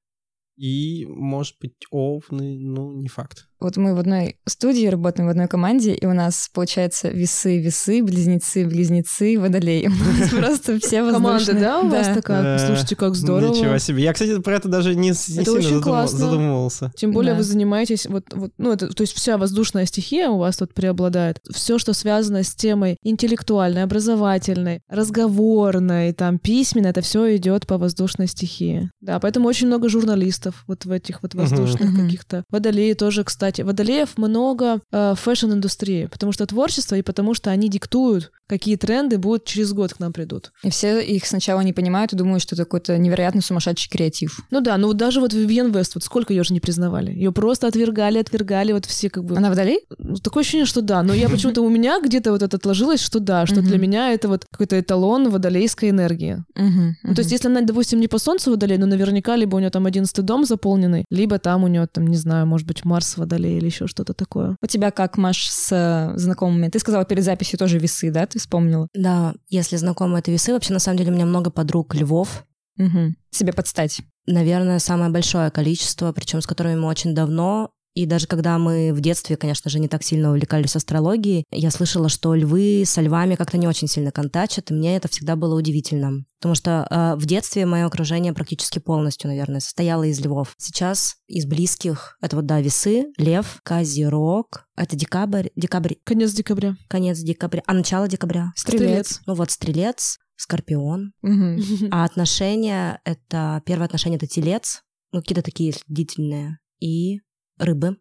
Speaker 4: и, может быть, овны, ну, не факт.
Speaker 1: Вот мы в одной студии работаем, в одной команде, и у нас, получается, весы, весы, близнецы, близнецы, водолей. У нас просто все
Speaker 2: Команда,
Speaker 1: воздушные.
Speaker 2: да, у вас такая?
Speaker 4: Э,
Speaker 2: Слушайте, как здорово.
Speaker 4: Ничего себе. Я, кстати, про это даже не, сильно
Speaker 2: очень
Speaker 4: задумывал-
Speaker 2: классно.
Speaker 4: задумывался.
Speaker 2: Тем более вы занимаетесь, вот, вот, ну, это, то есть вся воздушная стихия у вас тут преобладает. Все, что связано с темой интеллектуальной, образовательной, разговорной, там, письменной, это все идет по воздушной стихии. Да, поэтому очень много журналистов вот в этих вот воздушных каких-то. Водолеи тоже, кстати. Водолеев много э, в fashion -индустрии, потому что творчество и потому что они диктуют, какие тренды будут через год к нам придут.
Speaker 1: И все их сначала не понимают и думают, что это какой-то невероятно сумасшедший креатив.
Speaker 2: Ну да, ну даже вот Вивьен Вест, вот сколько ее же не признавали. Ее просто отвергали, отвергали, вот все как бы...
Speaker 1: Она водолей?
Speaker 2: Ну, Такое ощущение, что да. Но я почему-то у меня где-то вот это отложилось, что да, что для меня это вот какой-то эталон водолейской энергии. Ну, то есть, если она, допустим, не по солнцу водолей, но наверняка либо у нее там одиннадцатый дом заполненный, либо там у нее там, не знаю, может быть, Марс водолей или еще что-то такое.
Speaker 1: У тебя как, Маш, с э, знакомыми? Ты сказала перед записью тоже весы, да? Ты вспомнила?
Speaker 3: Да, если знакомы это весы, вообще на самом деле у меня много подруг львов.
Speaker 1: Мгм. Себе подстать.
Speaker 3: Наверное, самое большое количество, причем с которыми мы очень давно. И даже когда мы в детстве, конечно же, не так сильно увлекались астрологией, я слышала, что львы со львами как-то не очень сильно контачат, и мне это всегда было удивительно. Потому что э, в детстве мое окружение практически полностью, наверное, состояло из львов. Сейчас из близких это вот, да, весы, лев, козерог, это декабрь, декабрь,
Speaker 2: Конец декабря.
Speaker 3: конец декабря, а начало декабря.
Speaker 1: Стрелец.
Speaker 3: Ну вот стрелец, скорпион,
Speaker 1: Мгм.
Speaker 3: а отношения — это... Первое отношение — это телец, ну, какие-то такие длительные, и рыбы.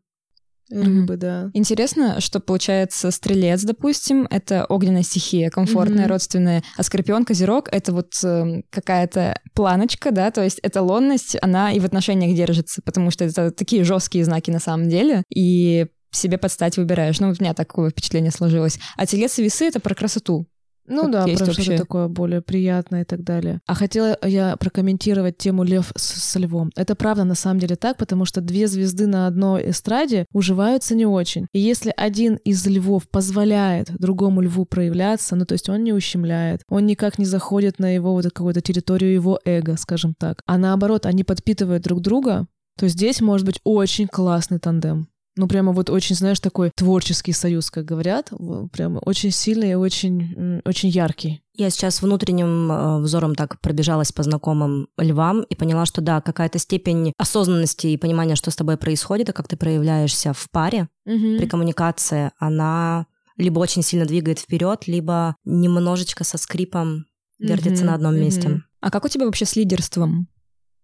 Speaker 2: Рыбы, да.
Speaker 1: Интересно, что получается стрелец, допустим, это огненная стихия, комфортная,
Speaker 2: Мгм.
Speaker 1: родственная, а скорпион, козерог — это вот эм, какая-то планочка, да, то есть эталонность, она и в отношениях держится, потому что это такие жесткие знаки на самом деле, и себе подстать выбираешь. Ну, вот у меня такое впечатление сложилось. А телец и весы — это про красоту.
Speaker 2: Ну да,
Speaker 1: есть
Speaker 2: про что-то
Speaker 1: вообще.
Speaker 2: такое более приятное и так далее. А хотела я прокомментировать тему лев с, с львом. Это правда на самом деле так, потому что две звезды на одной эстраде уживаются не очень. И если один из львов позволяет другому льву проявляться, ну то есть он не ущемляет, он никак не заходит на его вот какую-то территорию его эго, скажем так, а наоборот, они подпитывают друг друга, то здесь может быть очень классный тандем. Ну, прямо вот очень, знаешь, такой творческий союз, как говорят. Прямо очень сильный и очень, очень яркий.
Speaker 3: Я сейчас внутренним э, взором так пробежалась по знакомым львам и поняла, что да, какая-то степень осознанности и понимания, что с тобой происходит, и как ты проявляешься в паре при коммуникации, она либо очень сильно двигает вперед, либо немножечко со скрипом вертится
Speaker 2: Мгм,
Speaker 3: на одном месте.
Speaker 1: А как у тебя вообще с лидерством?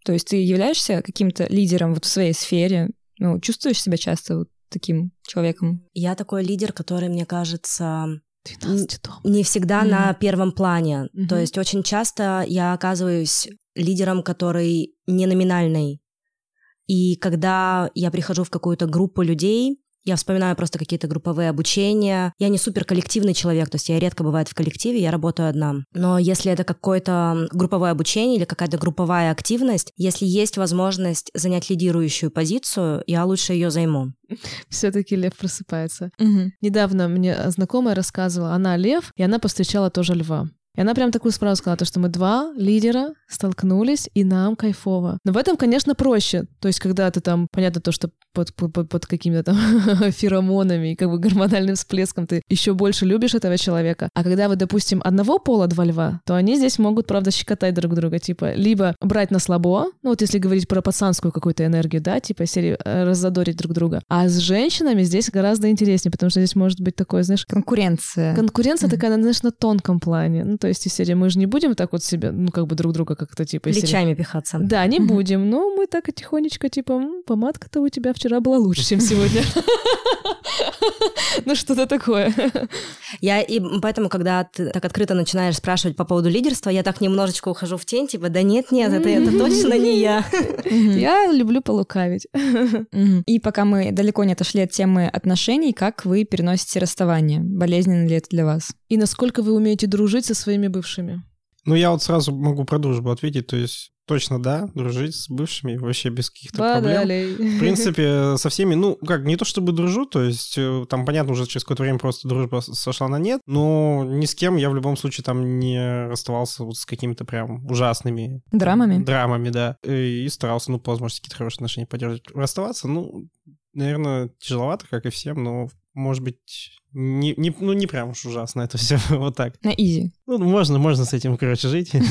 Speaker 1: То есть ты являешься каким-то лидером вот в своей сфере? Ну, чувствуешь себя часто вот таким человеком?
Speaker 3: Я такой лидер, который, мне кажется,
Speaker 2: 12 дом.
Speaker 3: не всегда
Speaker 1: Мгм.
Speaker 3: на первом плане.
Speaker 2: Мгм.
Speaker 3: То есть очень часто я оказываюсь лидером, который не номинальный. И когда я прихожу в какую-то группу людей, я вспоминаю просто какие-то групповые обучения. Я не супер коллективный человек, то есть я редко бывает в коллективе, я работаю одна. Но если это какое-то групповое обучение или какая-то групповая активность, если есть возможность занять лидирующую позицию, я лучше ее займу.
Speaker 2: Все-таки лев просыпается.
Speaker 1: Мгм.
Speaker 2: Недавно мне знакомая рассказывала, она лев, и она повстречала тоже льва. И она прям такую справку сказала, то, что мы два лидера столкнулись, и нам кайфово. Но в этом, конечно, проще. То есть, когда ты там, понятно, то, что под, под, под- какими-то там феромонами и как бы гормональным всплеском ты еще больше любишь этого человека. А когда вы, допустим, одного пола два льва, то они здесь могут, правда, щекотать друг друга. Типа, либо брать на слабо, ну вот если говорить про пацанскую какую-то энергию, да, типа серии э, раззадорить друг друга. А с женщинами здесь гораздо интереснее, потому что здесь может быть такое, знаешь,
Speaker 1: Конкуренция.
Speaker 2: Конкуренция
Speaker 1: Мгм.
Speaker 2: такая, знаешь, на тонком плане. Ну, то есть, из серии мы же не будем так вот себе, ну, как бы друг друга как-то типа... серии-
Speaker 3: Плечами пихаться.
Speaker 2: Да, не будем, но мы так и тихонечко, типа, «М, помадка-то у тебя вчера была лучше, чем сегодня. Ну, что-то такое.
Speaker 3: Я и поэтому, когда ты так открыто начинаешь спрашивать по поводу лидерства, я так немножечко ухожу в тень, типа, да нет, нет, это, это точно не я.
Speaker 2: Я люблю полукавить.
Speaker 1: И пока мы далеко не отошли от темы отношений, как вы переносите расставание? Болезненно ли это для вас?
Speaker 2: И насколько вы умеете дружить со своими бывшими?
Speaker 4: Ну, я вот сразу могу про дружбу ответить, то есть точно да, дружить с бывшими вообще без каких-то проблем. В принципе, со всеми, ну, как, не то чтобы дружу, то есть э, там, понятно, уже через какое-то время просто дружба сошла на нет, но ни с кем я в любом случае там не расставался вот с какими-то прям ужасными
Speaker 1: Драмами?
Speaker 4: драмами, да, и старался, ну, по возможности какие-то хорошие отношения поддерживать. Расставаться, ну, наверное, тяжеловато, как и всем, но, может быть, не, не, ну, не прям уж ужасно это все, вот так.
Speaker 1: На изи.
Speaker 4: Ну, можно, можно с этим, короче, жить.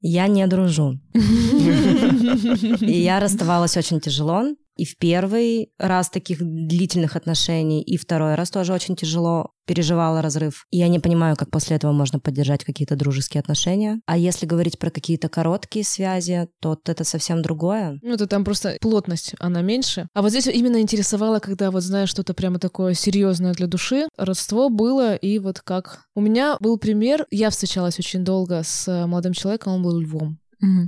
Speaker 3: Я не дружу. И я расставалась очень тяжело. И в первый раз таких длительных отношений, и второй раз тоже очень тяжело переживала разрыв. И я не понимаю, как после этого можно поддержать какие-то дружеские отношения. А если говорить про какие-то короткие связи, то это совсем другое.
Speaker 2: Ну, это там просто плотность, она меньше. А вот здесь именно интересовало, когда вот знаешь что-то прямо такое серьезное для души. Родство было, и вот как... У меня был пример, я встречалась очень долго с молодым человеком, он был львом.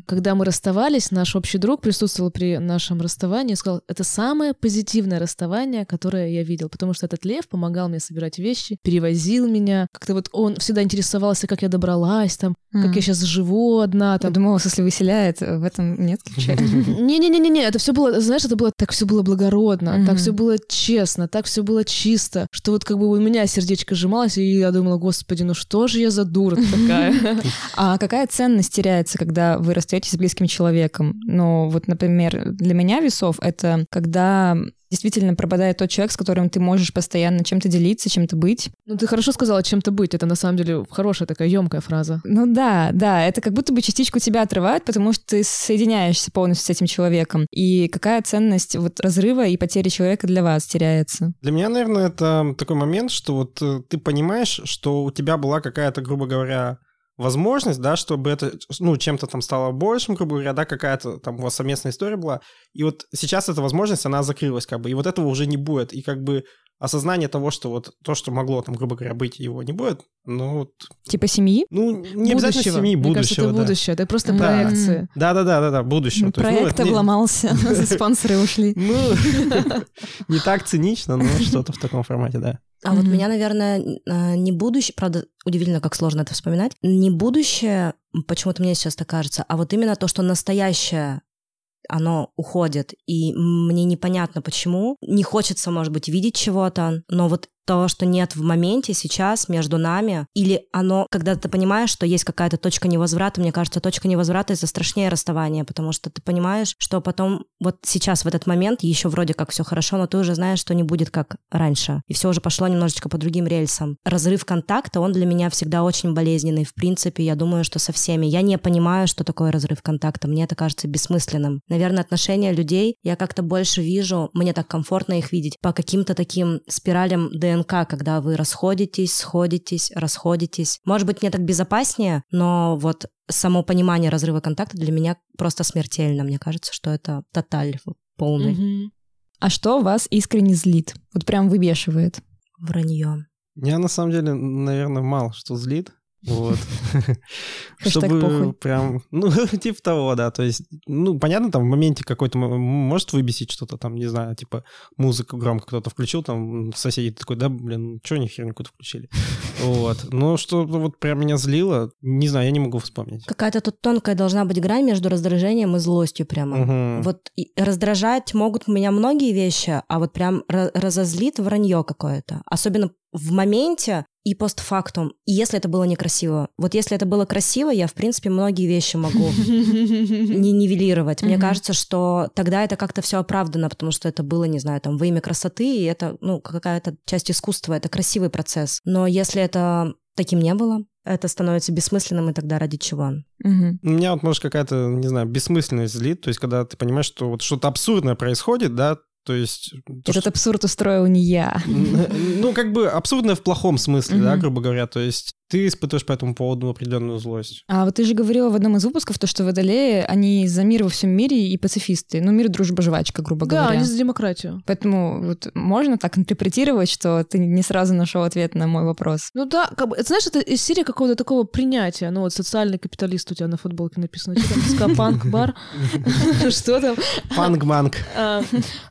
Speaker 2: Когда мы расставались, наш общий друг присутствовал при нашем расставании и сказал, это самое позитивное расставание, которое я видел, потому что этот лев помогал мне собирать вещи, перевозил меня, как-то вот он всегда интересовался, как я добралась там, как
Speaker 1: Мгм.
Speaker 2: я сейчас живу одна
Speaker 1: Я
Speaker 2: там.
Speaker 1: думала, если выселяет, в этом нет ключа.
Speaker 2: Не-не-не-не, это все было, знаешь, это было так все было благородно, так все было честно, так все было чисто, что вот как бы у меня сердечко сжималось, и я думала, господи, ну что же я за дура такая?
Speaker 1: А какая ценность теряется, когда вы расстаетесь с близким человеком? Ну, вот, например, для меня весов это когда действительно пропадает тот человек, с которым ты можешь постоянно чем-то делиться, чем-то быть.
Speaker 2: Ну ты хорошо сказала чем-то быть, это на самом деле хорошая такая емкая фраза.
Speaker 1: Ну да, да, это как будто бы частичку тебя отрывает, потому что ты соединяешься полностью с этим человеком. И какая ценность вот разрыва и потери человека для вас теряется?
Speaker 4: Для меня, наверное, это такой момент, что вот э, ты понимаешь, что у тебя была какая-то, грубо говоря, возможность, да, чтобы это, ну, чем-то там стало большим, грубо говоря, да, какая-то там у вас совместная история была, и вот сейчас эта возможность, она закрылась, как бы, и вот этого уже не будет, и как бы осознание того, что вот то, что могло там, грубо говоря, быть, его не будет, ну, вот,
Speaker 1: Типа семьи?
Speaker 4: ну, не обязательно
Speaker 2: Будущего.
Speaker 4: семьи,
Speaker 2: Мне кажется,
Speaker 4: будущего,
Speaker 2: это
Speaker 4: да.
Speaker 2: будущее, это просто
Speaker 1: Да.
Speaker 2: проекции.
Speaker 4: Да-да-да-да, будущего. то есть, ну,
Speaker 1: Проект
Speaker 4: не-
Speaker 1: обломался, спонсоры ушли.
Speaker 4: Ну, не так цинично, но что-то в таком формате, да.
Speaker 3: А вот меня, наверное, э, не будущее, правда, удивительно, как сложно это вспоминать, не будущее, почему-то мне сейчас так кажется, а вот именно то, что настоящее, оно уходит, и мне непонятно почему. Не хочется, может быть, видеть чего-то, но вот того, что нет в моменте сейчас между нами, или оно, когда ты понимаешь, что есть какая-то точка невозврата, мне кажется, точка невозврата это страшнее расставания, потому что ты понимаешь, что потом вот сейчас в этот момент еще вроде как все хорошо, но ты уже знаешь, что не будет как раньше, и все уже пошло немножечко по другим рельсам. Разрыв контакта, он для меня всегда очень болезненный. В принципе, я думаю, что со всеми. Я не понимаю, что такое разрыв контакта. Мне это кажется бессмысленным. Наверное, отношения людей я как-то больше вижу, мне так комфортно их видеть, по каким-то таким спиралям ДНК, когда вы расходитесь, сходитесь, расходитесь. Может быть, мне так безопаснее, но вот само понимание разрыва контакта для меня просто смертельно. Мне кажется, что это тоталь полный.
Speaker 1: Угу. А что вас искренне злит? Вот прям выбешивает?
Speaker 3: Вранье.
Speaker 4: Меня на самом деле, наверное, мало что злит. Вот. Чтобы прям, ну, типа того, да. То есть, ну, понятно, там в моменте какой-то может выбесить что-то там, не знаю, типа музыку громко кто-то включил, там соседи такой, да, блин, что они херню какую-то включили? Вот. Но что вот прям меня злило, не знаю, я не могу вспомнить.
Speaker 3: Какая-то тут тонкая должна быть грань между раздражением и злостью прямо. Вот раздражать могут меня многие вещи, а вот прям ра- разозлит вранье какое-то. Особенно в моменте и постфактум. И если это было некрасиво. Вот если это было красиво, я, в принципе, многие вещи могу не нивелировать. Мне кажется, что тогда это как-то все оправдано, потому что это было, не знаю, там, во имя красоты, и это, ну, какая-то часть искусства, это красивый процесс. Но если это таким не было, это становится бессмысленным, и тогда ради чего?
Speaker 1: Мгм.
Speaker 4: У меня вот, может, какая-то, не знаю, бессмысленность злит, то есть когда ты понимаешь, что вот что-то абсурдное происходит, да, то есть... то,
Speaker 1: Этот
Speaker 4: что-
Speaker 1: абсурд устроил не я.
Speaker 4: Ну, как бы абсурдное в плохом смысле, да, грубо говоря. То есть ты испытываешь по этому поводу определенную злость.
Speaker 1: А вот ты же говорила в одном из выпусков, то, что водолеи, они за мир во всем мире и пацифисты. Ну, мир, дружба, жвачка, грубо
Speaker 2: Да,
Speaker 1: говоря.
Speaker 2: они за демократию.
Speaker 1: Поэтому вот можно так интерпретировать, что ты не сразу нашел ответ на мой вопрос.
Speaker 2: Ну да, как бы, это, знаешь, это из серии какого-то такого принятия. Ну вот социальный капиталист у тебя на футболке написано. Что там, скапанк, бар? Что там?
Speaker 4: Панк-манк.
Speaker 2: А,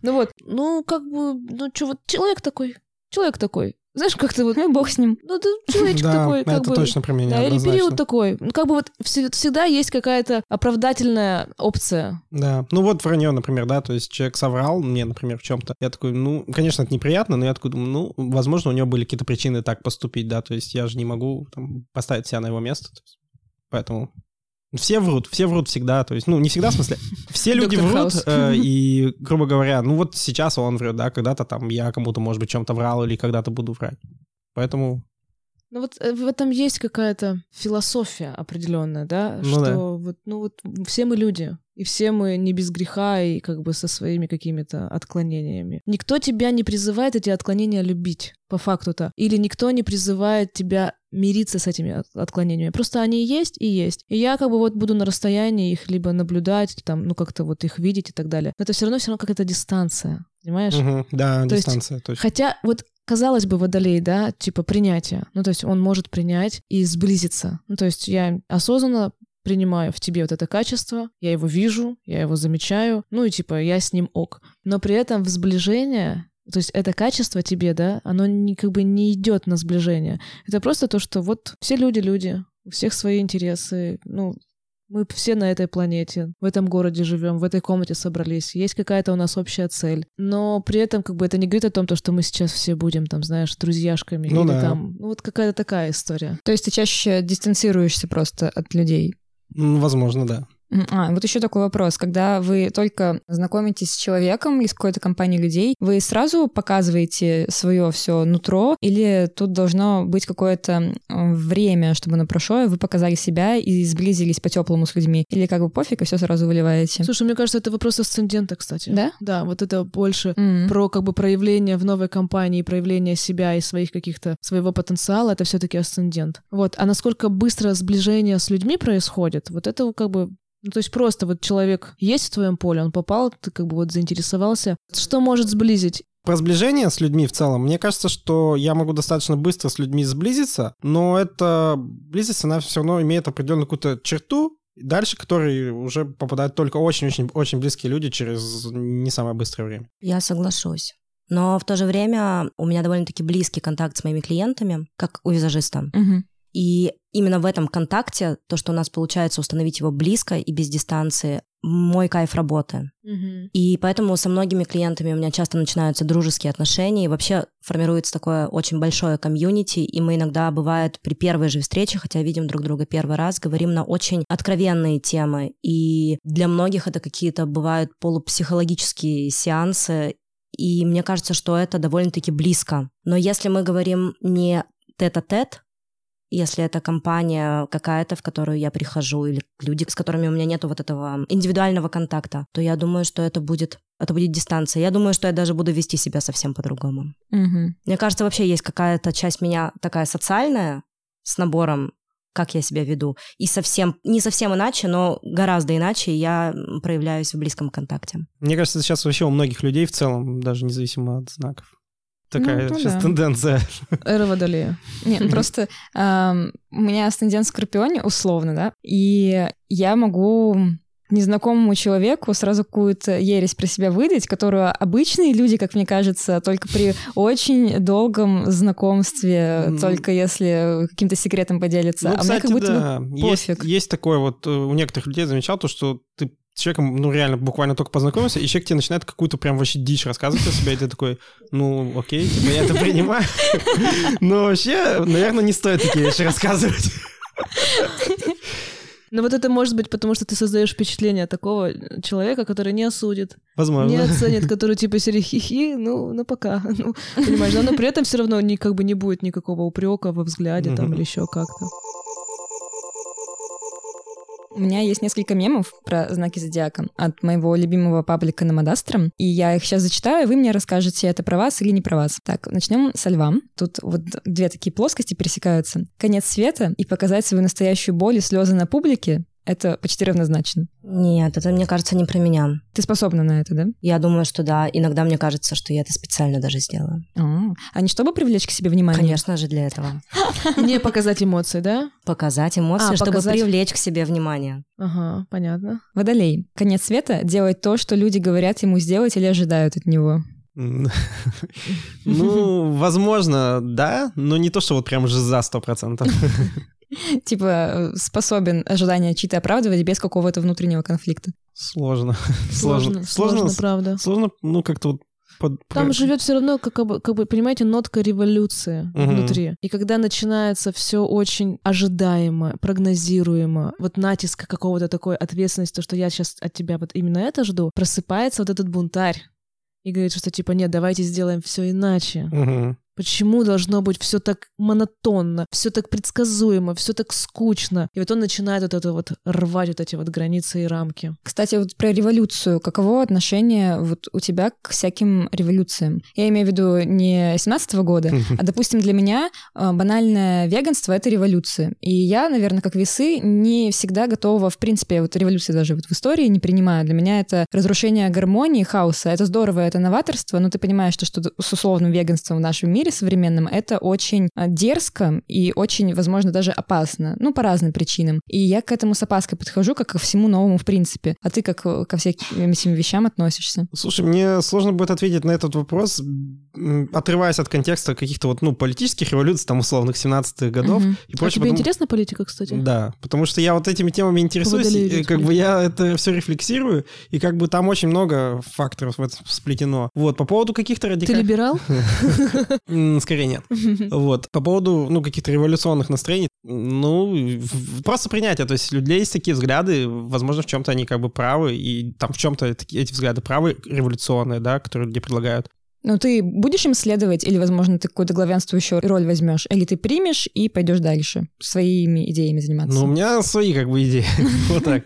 Speaker 2: Ну вот, ну как бы, ну что, вот человек такой, человек такой. Знаешь, как-то вот,
Speaker 1: Ну бог с ним.
Speaker 2: ну ты человечек
Speaker 4: Да,
Speaker 2: такой, как
Speaker 4: это
Speaker 2: бы...
Speaker 4: точно про меня,
Speaker 2: Да, или
Speaker 4: однозначно.
Speaker 2: период такой. Ну, как бы вот вс- всегда есть какая-то оправдательная опция.
Speaker 4: Да. Ну вот вранье, например, да, то есть человек соврал мне, например, в чем-то. Я такой, ну, конечно, это неприятно, но я такой думаю, ну, возможно, у него были какие-то причины так поступить, да, то есть я же не могу там, поставить себя на его место. поэтому все врут, все врут всегда, то есть, ну, не всегда, в смысле, все люди врут, э, и, грубо говоря, ну вот сейчас он врет, да, когда-то там я кому-то, может быть, чем-то врал или когда-то буду врать. Поэтому
Speaker 2: Ну вот э, в этом есть какая-то философия определенная, да,
Speaker 4: Ну
Speaker 2: что
Speaker 4: да.
Speaker 2: вот, ну вот все мы люди, и все мы не без греха и как бы со своими какими-то отклонениями. Никто тебя не призывает эти отклонения любить, по факту-то, или никто не призывает тебя мириться с этими от- отклонениями. Просто они есть и есть. И я как бы вот буду на расстоянии их либо наблюдать, там, ну как-то вот их видеть и так далее. Но это все равно все равно какая-то дистанция, понимаешь?
Speaker 4: мгм, да,
Speaker 2: То есть
Speaker 4: дистанция, точно.
Speaker 2: Хотя вот казалось бы, водолей, да, типа принятие. Ну, то есть он может принять и сблизиться. Ну, то есть я осознанно принимаю в тебе вот это качество, я его вижу, я его замечаю, ну и типа я с ним ок. Но при этом в сближение, то есть это качество тебе, да, оно не, как бы не идет на сближение. Это просто то, что вот все люди люди, у всех свои интересы, ну, мы все на этой планете, в этом городе живем, в этой комнате собрались. Есть какая-то у нас общая цель. Но при этом как бы это не говорит о том, то, что мы сейчас все будем там, знаешь, друзьяшками.
Speaker 4: Ну
Speaker 2: или
Speaker 4: да.
Speaker 2: там, ну вот какая-то такая история.
Speaker 1: То есть ты чаще дистанцируешься просто от людей.
Speaker 4: Возможно, да.
Speaker 1: А, вот еще такой вопрос. Когда вы только знакомитесь с человеком из какой-то компании людей, вы сразу показываете свое все нутро, или тут должно быть какое-то время, чтобы оно прошло, и вы показали себя и сблизились по-теплому с людьми? Или как бы пофиг, и все сразу выливаете?
Speaker 2: Слушай, мне кажется, это вопрос асцендента, кстати.
Speaker 1: Да?
Speaker 2: Да, вот это больше
Speaker 1: М.
Speaker 2: про как бы проявление в новой компании, проявление себя и своих каких-то своего потенциала, это все-таки асцендент. Вот, а насколько быстро сближение с людьми происходит, вот это как бы ну, то есть просто вот человек есть в твоем поле, он попал, ты как бы вот заинтересовался. Что может сблизить?
Speaker 4: Про сближение с людьми в целом, мне кажется, что я могу достаточно быстро с людьми сблизиться, но эта близость, она все равно имеет определенную какую-то черту, дальше которой уже попадают только очень-очень-очень близкие люди через не самое быстрое время.
Speaker 3: Я соглашусь. Но в то же время у меня довольно-таки близкий контакт с моими клиентами, как у визажиста.
Speaker 1: Мгм.
Speaker 3: И именно в этом контакте, то, что у нас получается установить его близко и без дистанции, мой кайф работы.
Speaker 2: Мгм.
Speaker 3: И поэтому со многими клиентами у меня часто начинаются дружеские отношения, и вообще формируется такое очень большое комьюнити, и мы иногда, бывает, при первой же встрече, хотя видим друг друга первый раз, говорим на очень откровенные темы, и для многих это какие-то бывают полупсихологические сеансы, и мне кажется, что это довольно-таки близко. Но если мы говорим не тет-а-тет, если это компания какая-то, в которую я прихожу, или люди, с которыми у меня нету вот этого индивидуального контакта, то я думаю, что это будет, это будет дистанция. Я думаю, что я даже буду вести себя совсем по-другому.
Speaker 1: Мгм.
Speaker 3: Мне кажется, вообще есть какая-то часть меня такая социальная с набором как я себя веду. И совсем, не совсем иначе, но гораздо иначе я проявляюсь в близком контакте.
Speaker 4: Мне кажется, сейчас вообще у многих людей в целом, даже независимо от знаков. Такая
Speaker 1: Ну, ну
Speaker 4: сейчас
Speaker 1: да.
Speaker 4: тенденция.
Speaker 2: Эра Водолея.
Speaker 1: Не, ну просто у меня асцендент Скорпионе, условно, да, и я могу незнакомому человеку сразу какую-то ересь про себя выдать, которую обычные люди, как мне кажется, только при очень долгом знакомстве, только если каким-то секретом поделиться.
Speaker 4: Ну,
Speaker 1: а мне как
Speaker 4: кстати,
Speaker 1: будто
Speaker 4: да. Есть,
Speaker 1: пофиг.
Speaker 4: есть такое вот э, у некоторых людей замечал, то, что ты с человеком, ну, реально, буквально только познакомился, и человек тебе начинает какую-то прям вообще дичь рассказывать о себе, и ты такой, ну, окей, типа, я это принимаю. Но вообще, наверное, не стоит такие вещи рассказывать.
Speaker 2: Но вот это может быть потому, что ты создаешь впечатление такого человека, который не осудит, не
Speaker 4: Возможно.
Speaker 2: оценит, который типа серии хихи, ну, ну пока, ну, понимаешь, да, но при этом все равно ни, как бы не будет никакого упрека во взгляде там или еще как-то.
Speaker 1: У меня есть несколько мемов про знаки зодиака от моего любимого паблика Намадастра, и я их сейчас зачитаю, и вы мне расскажете, это про вас или не про вас. Так, начнем со льва. Тут вот две такие плоскости пересекаются. Конец света и показать свою настоящую боль и слезы на публике — это почти равнозначно.
Speaker 3: Нет, это, мне кажется, не про меня.
Speaker 1: Ты способна на это, да?
Speaker 3: Я думаю, что да. Иногда мне кажется, что я это специально даже сделаю.
Speaker 1: А, а не чтобы привлечь к себе внимание?
Speaker 3: Конечно же, для этого.
Speaker 2: Не показать эмоции, да?
Speaker 3: Показать эмоции,
Speaker 2: А,
Speaker 3: чтобы привлечь к себе внимание.
Speaker 2: Ага, понятно.
Speaker 1: Водолей. Конец света — делать то, что люди говорят ему сделать или ожидают от него.
Speaker 4: Ну, возможно, да, но не то, что вот прям же за сто процентов.
Speaker 1: Типа э, способен ожидания чьи-то оправдывать без какого-то внутреннего конфликта.
Speaker 4: Сложно.
Speaker 2: Сложно, сложно, правда.
Speaker 4: Сложно, ну, как-то вот... под-
Speaker 2: Там живет все равно, как бы, как бы, понимаете, нотка революции
Speaker 4: Мгм.
Speaker 2: внутри. И когда начинается все очень ожидаемо, прогнозируемо, вот натиск какого-то такой ответственности, то, что я сейчас от тебя вот именно это жду, просыпается вот этот бунтарь и говорит, что типа нет, давайте сделаем все иначе.
Speaker 4: Мгм.
Speaker 2: Почему должно быть все так монотонно, все так предсказуемо, все так скучно? И вот он начинает вот это вот рвать вот эти вот границы и рамки.
Speaker 1: Кстати, вот про революцию. Каково отношение вот у тебя к всяким революциям? Я имею в виду не 17 года, а, допустим, для меня э, банальное веганство — это революция. И я, наверное, как весы, не всегда готова, в принципе, вот революции даже вот в истории не принимаю. Для меня это разрушение гармонии, хаоса. Это здорово, это новаторство, но ты понимаешь, что, что с условным веганством в нашем мире современном это очень э, дерзко и очень, возможно, даже опасно. Ну, по разным причинам. И я к этому с опаской подхожу, как ко всему новому в принципе. А ты как э, ко всяким этим вещам относишься?
Speaker 4: Слушай, мне сложно будет ответить на этот вопрос, отрываясь от контекста каких-то вот, ну, политических революций, там, условных 17-х годов
Speaker 1: Мгм.
Speaker 4: и
Speaker 2: А
Speaker 4: прочее.
Speaker 2: тебе
Speaker 4: потому-
Speaker 2: интересна политика, кстати?
Speaker 4: Да, потому что я вот этими темами интересуюсь, и, как бы
Speaker 2: политика.
Speaker 4: я это все рефлексирую, и как бы там очень много факторов в этом сплетено. Вот, по поводу каких-то
Speaker 2: Ты
Speaker 4: радикальных...
Speaker 2: либерал?
Speaker 4: Скорее нет. Вот. По поводу, ну, каких-то революционных настроений, ну, просто принятие. То есть у людей есть такие взгляды, возможно, в чем-то они как бы правы, и там в чем-то эти взгляды правы, революционные, да, которые люди предлагают.
Speaker 1: Ну, ты будешь им следовать, или, возможно, ты какую-то главенствующую роль возьмешь, или ты примешь и пойдешь дальше своими идеями заниматься?
Speaker 4: Ну, у меня свои как бы идеи. Вот так.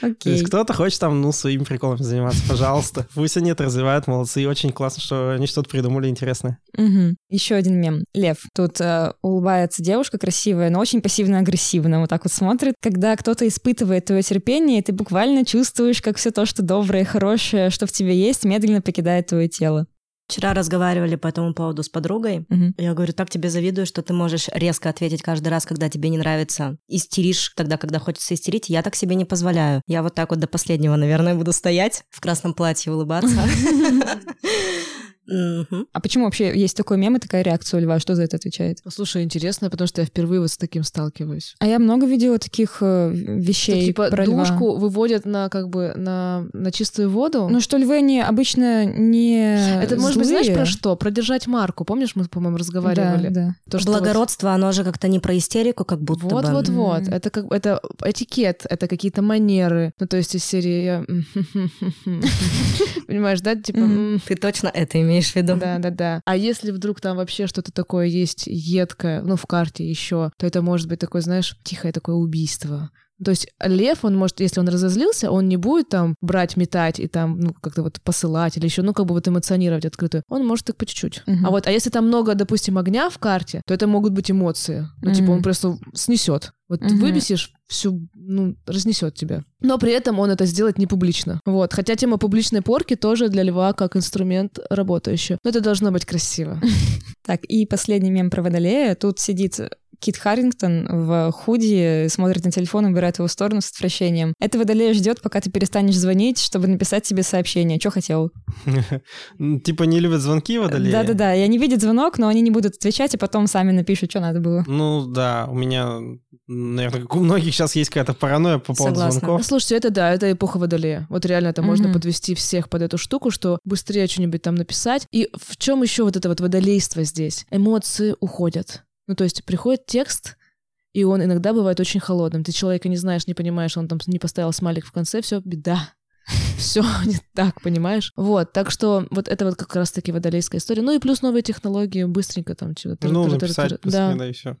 Speaker 4: То
Speaker 1: Окей.
Speaker 4: есть кто-то хочет там, ну, своими приколами заниматься, пожалуйста. Пусть они это развивают, молодцы, и очень классно, что они что-то придумали интересное.
Speaker 1: Мгм. Еще один мем. Лев. Тут э, улыбается девушка красивая, но очень пассивно-агрессивно. Вот так вот смотрит. Когда кто-то испытывает твое терпение, ты буквально чувствуешь, как все то, что доброе, хорошее, что в тебе есть, медленно покидает твое тело.
Speaker 3: Вчера разговаривали по этому поводу с подругой.
Speaker 1: Мгм.
Speaker 3: Я говорю, так тебе завидую, что ты можешь резко ответить каждый раз, когда тебе не нравится. Истеришь тогда, когда хочется истерить. Я так себе не позволяю. Я вот так вот до последнего, наверное, буду стоять в красном платье, улыбаться. Мгм.
Speaker 1: А почему вообще есть такой мем и такая реакция у льва? Что за это отвечает?
Speaker 2: Слушай, интересно, потому что я впервые вот с таким сталкиваюсь.
Speaker 1: А я много видела таких э,
Speaker 2: Что,
Speaker 1: вещей
Speaker 2: типа
Speaker 1: про льва.
Speaker 2: душку выводят на как бы на, на чистую воду.
Speaker 1: Ну что львы они обычно не
Speaker 2: это может быть, знаешь,
Speaker 1: злые.
Speaker 2: про что? Про держать марку. Помнишь, мы, по-моему, разговаривали?
Speaker 1: Да, да.
Speaker 2: То, что вот-
Speaker 3: Благородство, оно же как-то не про истерику, как будто
Speaker 2: Вот,
Speaker 3: бы.
Speaker 2: вот, вот.
Speaker 1: Мгм.
Speaker 2: Это как это этикет, это какие-то манеры. Ну, то есть из серии я- Понимаешь, да? Типа,
Speaker 3: Ты точно это имеешь в виду?
Speaker 2: да, да, да. А если вдруг там вообще что-то такое есть едкое, ну, в карте еще, то это может быть такое, знаешь, тихое такое убийство. То есть лев, он может, если он разозлился, он не будет там брать, метать и там, ну, как-то вот посылать или еще, ну, как бы вот эмоционировать открыто. Он может так по чуть-чуть.
Speaker 1: Мгм.
Speaker 2: А вот, а если там много, допустим, огня в карте, то это могут быть эмоции. Ну, типа,
Speaker 1: Мгм.
Speaker 2: он просто снесет. Вот
Speaker 1: Мгм.
Speaker 2: выбесишь, всю, ну, разнесет тебя. Но при этом он это сделает не публично. Вот. Хотя тема публичной порки тоже для льва как инструмент работающий. Но это должно быть красиво.
Speaker 1: Так, и последний мем про водолея. Тут сидит Кит Харрингтон в худи, смотрит на телефон, убирает его в сторону с отвращением. Это водолея ждет, пока ты перестанешь звонить, чтобы написать себе сообщение. Что хотел?
Speaker 4: Типа не любят звонки водолеи?
Speaker 1: Да-да-да, и они видят звонок, но они не будут отвечать, а потом сами напишут, что надо было.
Speaker 4: Ну да, у меня, наверное, как у многих сейчас есть какая-то паранойя по поводу
Speaker 3: Согласна.
Speaker 4: Звонков.
Speaker 2: слушайте, это да, это эпоха водолея. Вот реально это можно подвести всех под эту штуку, что быстрее что-нибудь там написать. И в чем еще вот это вот водолейство здесь? Эмоции уходят. Ну, то есть приходит текст, и он иногда бывает очень холодным. Ты человека не знаешь, не понимаешь, он там не поставил смайлик в конце, все, беда. Все не так, понимаешь? Вот, так что вот это вот как раз-таки водолейская история. Ну и плюс новые технологии, быстренько там чего-то.
Speaker 4: Ну, написать
Speaker 2: Да.
Speaker 4: да, и все.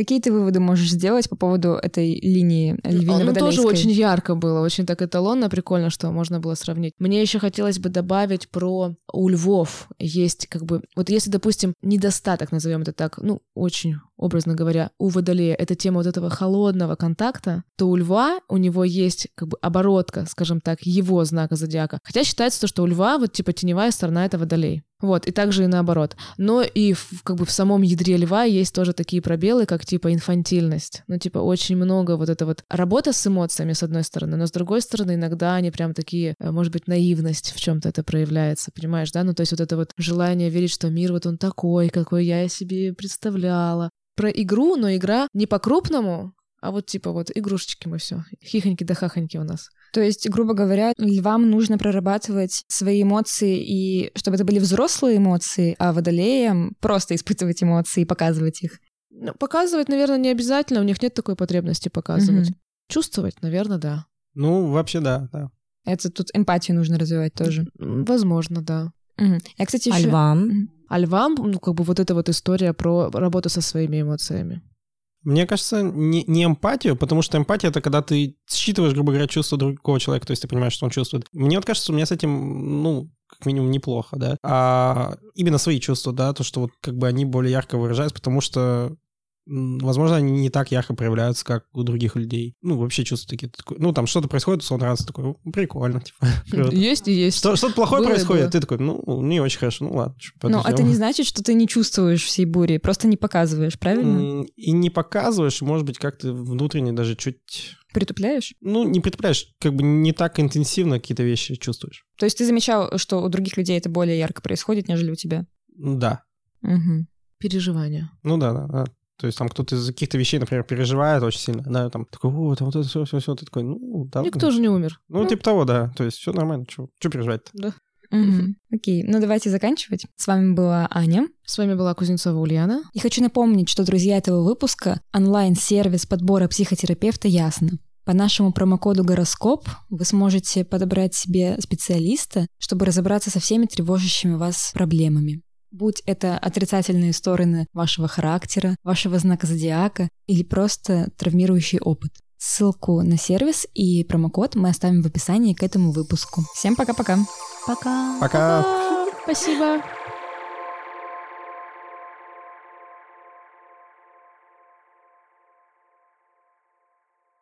Speaker 1: Какие ты выводы можешь сделать по поводу этой линии львино
Speaker 2: Ну, тоже очень ярко было, очень так эталонно, прикольно, что можно было сравнить. Мне еще хотелось бы добавить про у львов есть как бы... Вот если, допустим, недостаток, назовем это так, ну, очень образно говоря, у водолея это тема вот этого холодного контакта, то у льва у него есть как бы оборотка, скажем так, его знака зодиака. Хотя считается то, что у льва вот типа теневая сторона — это водолей. Вот, и также и наоборот. Но и в, как бы в самом ядре льва есть тоже такие пробелы, как типа инфантильность. Ну, типа очень много вот это вот работа с эмоциями, с одной стороны, но с другой стороны иногда они прям такие, э, может быть, наивность в чем то это проявляется, понимаешь, да? Ну, то есть вот это вот желание верить, что мир вот он такой, какой я себе представляла. Про игру, но игра не по-крупному, а вот типа вот игрушечки мы все, хихоньки да хахоньки у нас.
Speaker 1: То есть, грубо говоря, львам нужно прорабатывать свои эмоции, и чтобы это были взрослые эмоции, а водолеям просто испытывать эмоции и показывать их.
Speaker 2: Ну, Показывать, наверное, не обязательно, у них нет такой потребности показывать.
Speaker 1: Мгм.
Speaker 2: Чувствовать, наверное, да.
Speaker 4: Ну, вообще, да, да.
Speaker 1: Это тут эмпатию нужно развивать тоже.
Speaker 2: Возможно, да.
Speaker 1: Мгм. Я, кстати,
Speaker 3: А
Speaker 1: еще...
Speaker 3: львам?
Speaker 2: А львам, ну, как бы вот эта вот история про работу со своими эмоциями.
Speaker 4: Мне кажется, не, не эмпатию, потому что эмпатия — это когда ты считываешь, грубо говоря, чувства другого человека, то есть ты понимаешь, что он чувствует. Мне вот кажется, у меня с этим, ну, как минимум, неплохо, да. А именно свои чувства, да, то, что вот как бы они более ярко выражаются, потому что Возможно, они не так ярко проявляются, как у других людей. Ну, вообще чувства такие. такой, Ну, там что-то происходит, сон нравится, такой, «О, прикольно, типа. круто».
Speaker 2: Есть и есть.
Speaker 4: Что, что-то плохое
Speaker 2: Было
Speaker 4: происходит,
Speaker 2: было.
Speaker 4: ты такой, ну, не очень хорошо, ну ладно.
Speaker 1: Ну,
Speaker 4: подождём».
Speaker 1: это не значит, что ты не чувствуешь всей бури, просто не показываешь, правильно?
Speaker 4: И не показываешь, может быть, как-то внутренне даже чуть...
Speaker 1: Притупляешь?
Speaker 4: Ну, не притупляешь, как бы не так интенсивно какие-то вещи чувствуешь.
Speaker 1: То есть ты замечал, что у других людей это более ярко происходит, нежели у тебя?
Speaker 4: Да.
Speaker 1: Мгм.
Speaker 2: Переживания.
Speaker 4: Ну да, да, да. То есть там кто-то из каких-то вещей, например, переживает очень сильно, да, там такой, вот, там вот это все, все, все, ты такой, ну, да.
Speaker 2: Никто же не умер.
Speaker 4: Ну, типа того, да. То есть все нормально, что переживать-то?
Speaker 1: Мгм. Окей, ну давайте заканчивать. С вами была Аня.
Speaker 2: С вами была Кузнецова Ульяна.
Speaker 1: И хочу напомнить, что друзья этого выпуска — онлайн-сервис подбора психотерапевта «Ясно». По нашему промокоду «Гороскоп» вы сможете подобрать себе специалиста, чтобы разобраться со всеми тревожащими вас проблемами. Будь это отрицательные стороны вашего характера, вашего знака зодиака или просто травмирующий опыт. Ссылку на сервис и промокод мы оставим в описании к этому выпуску. Всем пока-пока!
Speaker 3: Пока.
Speaker 4: Пока!
Speaker 2: Спасибо.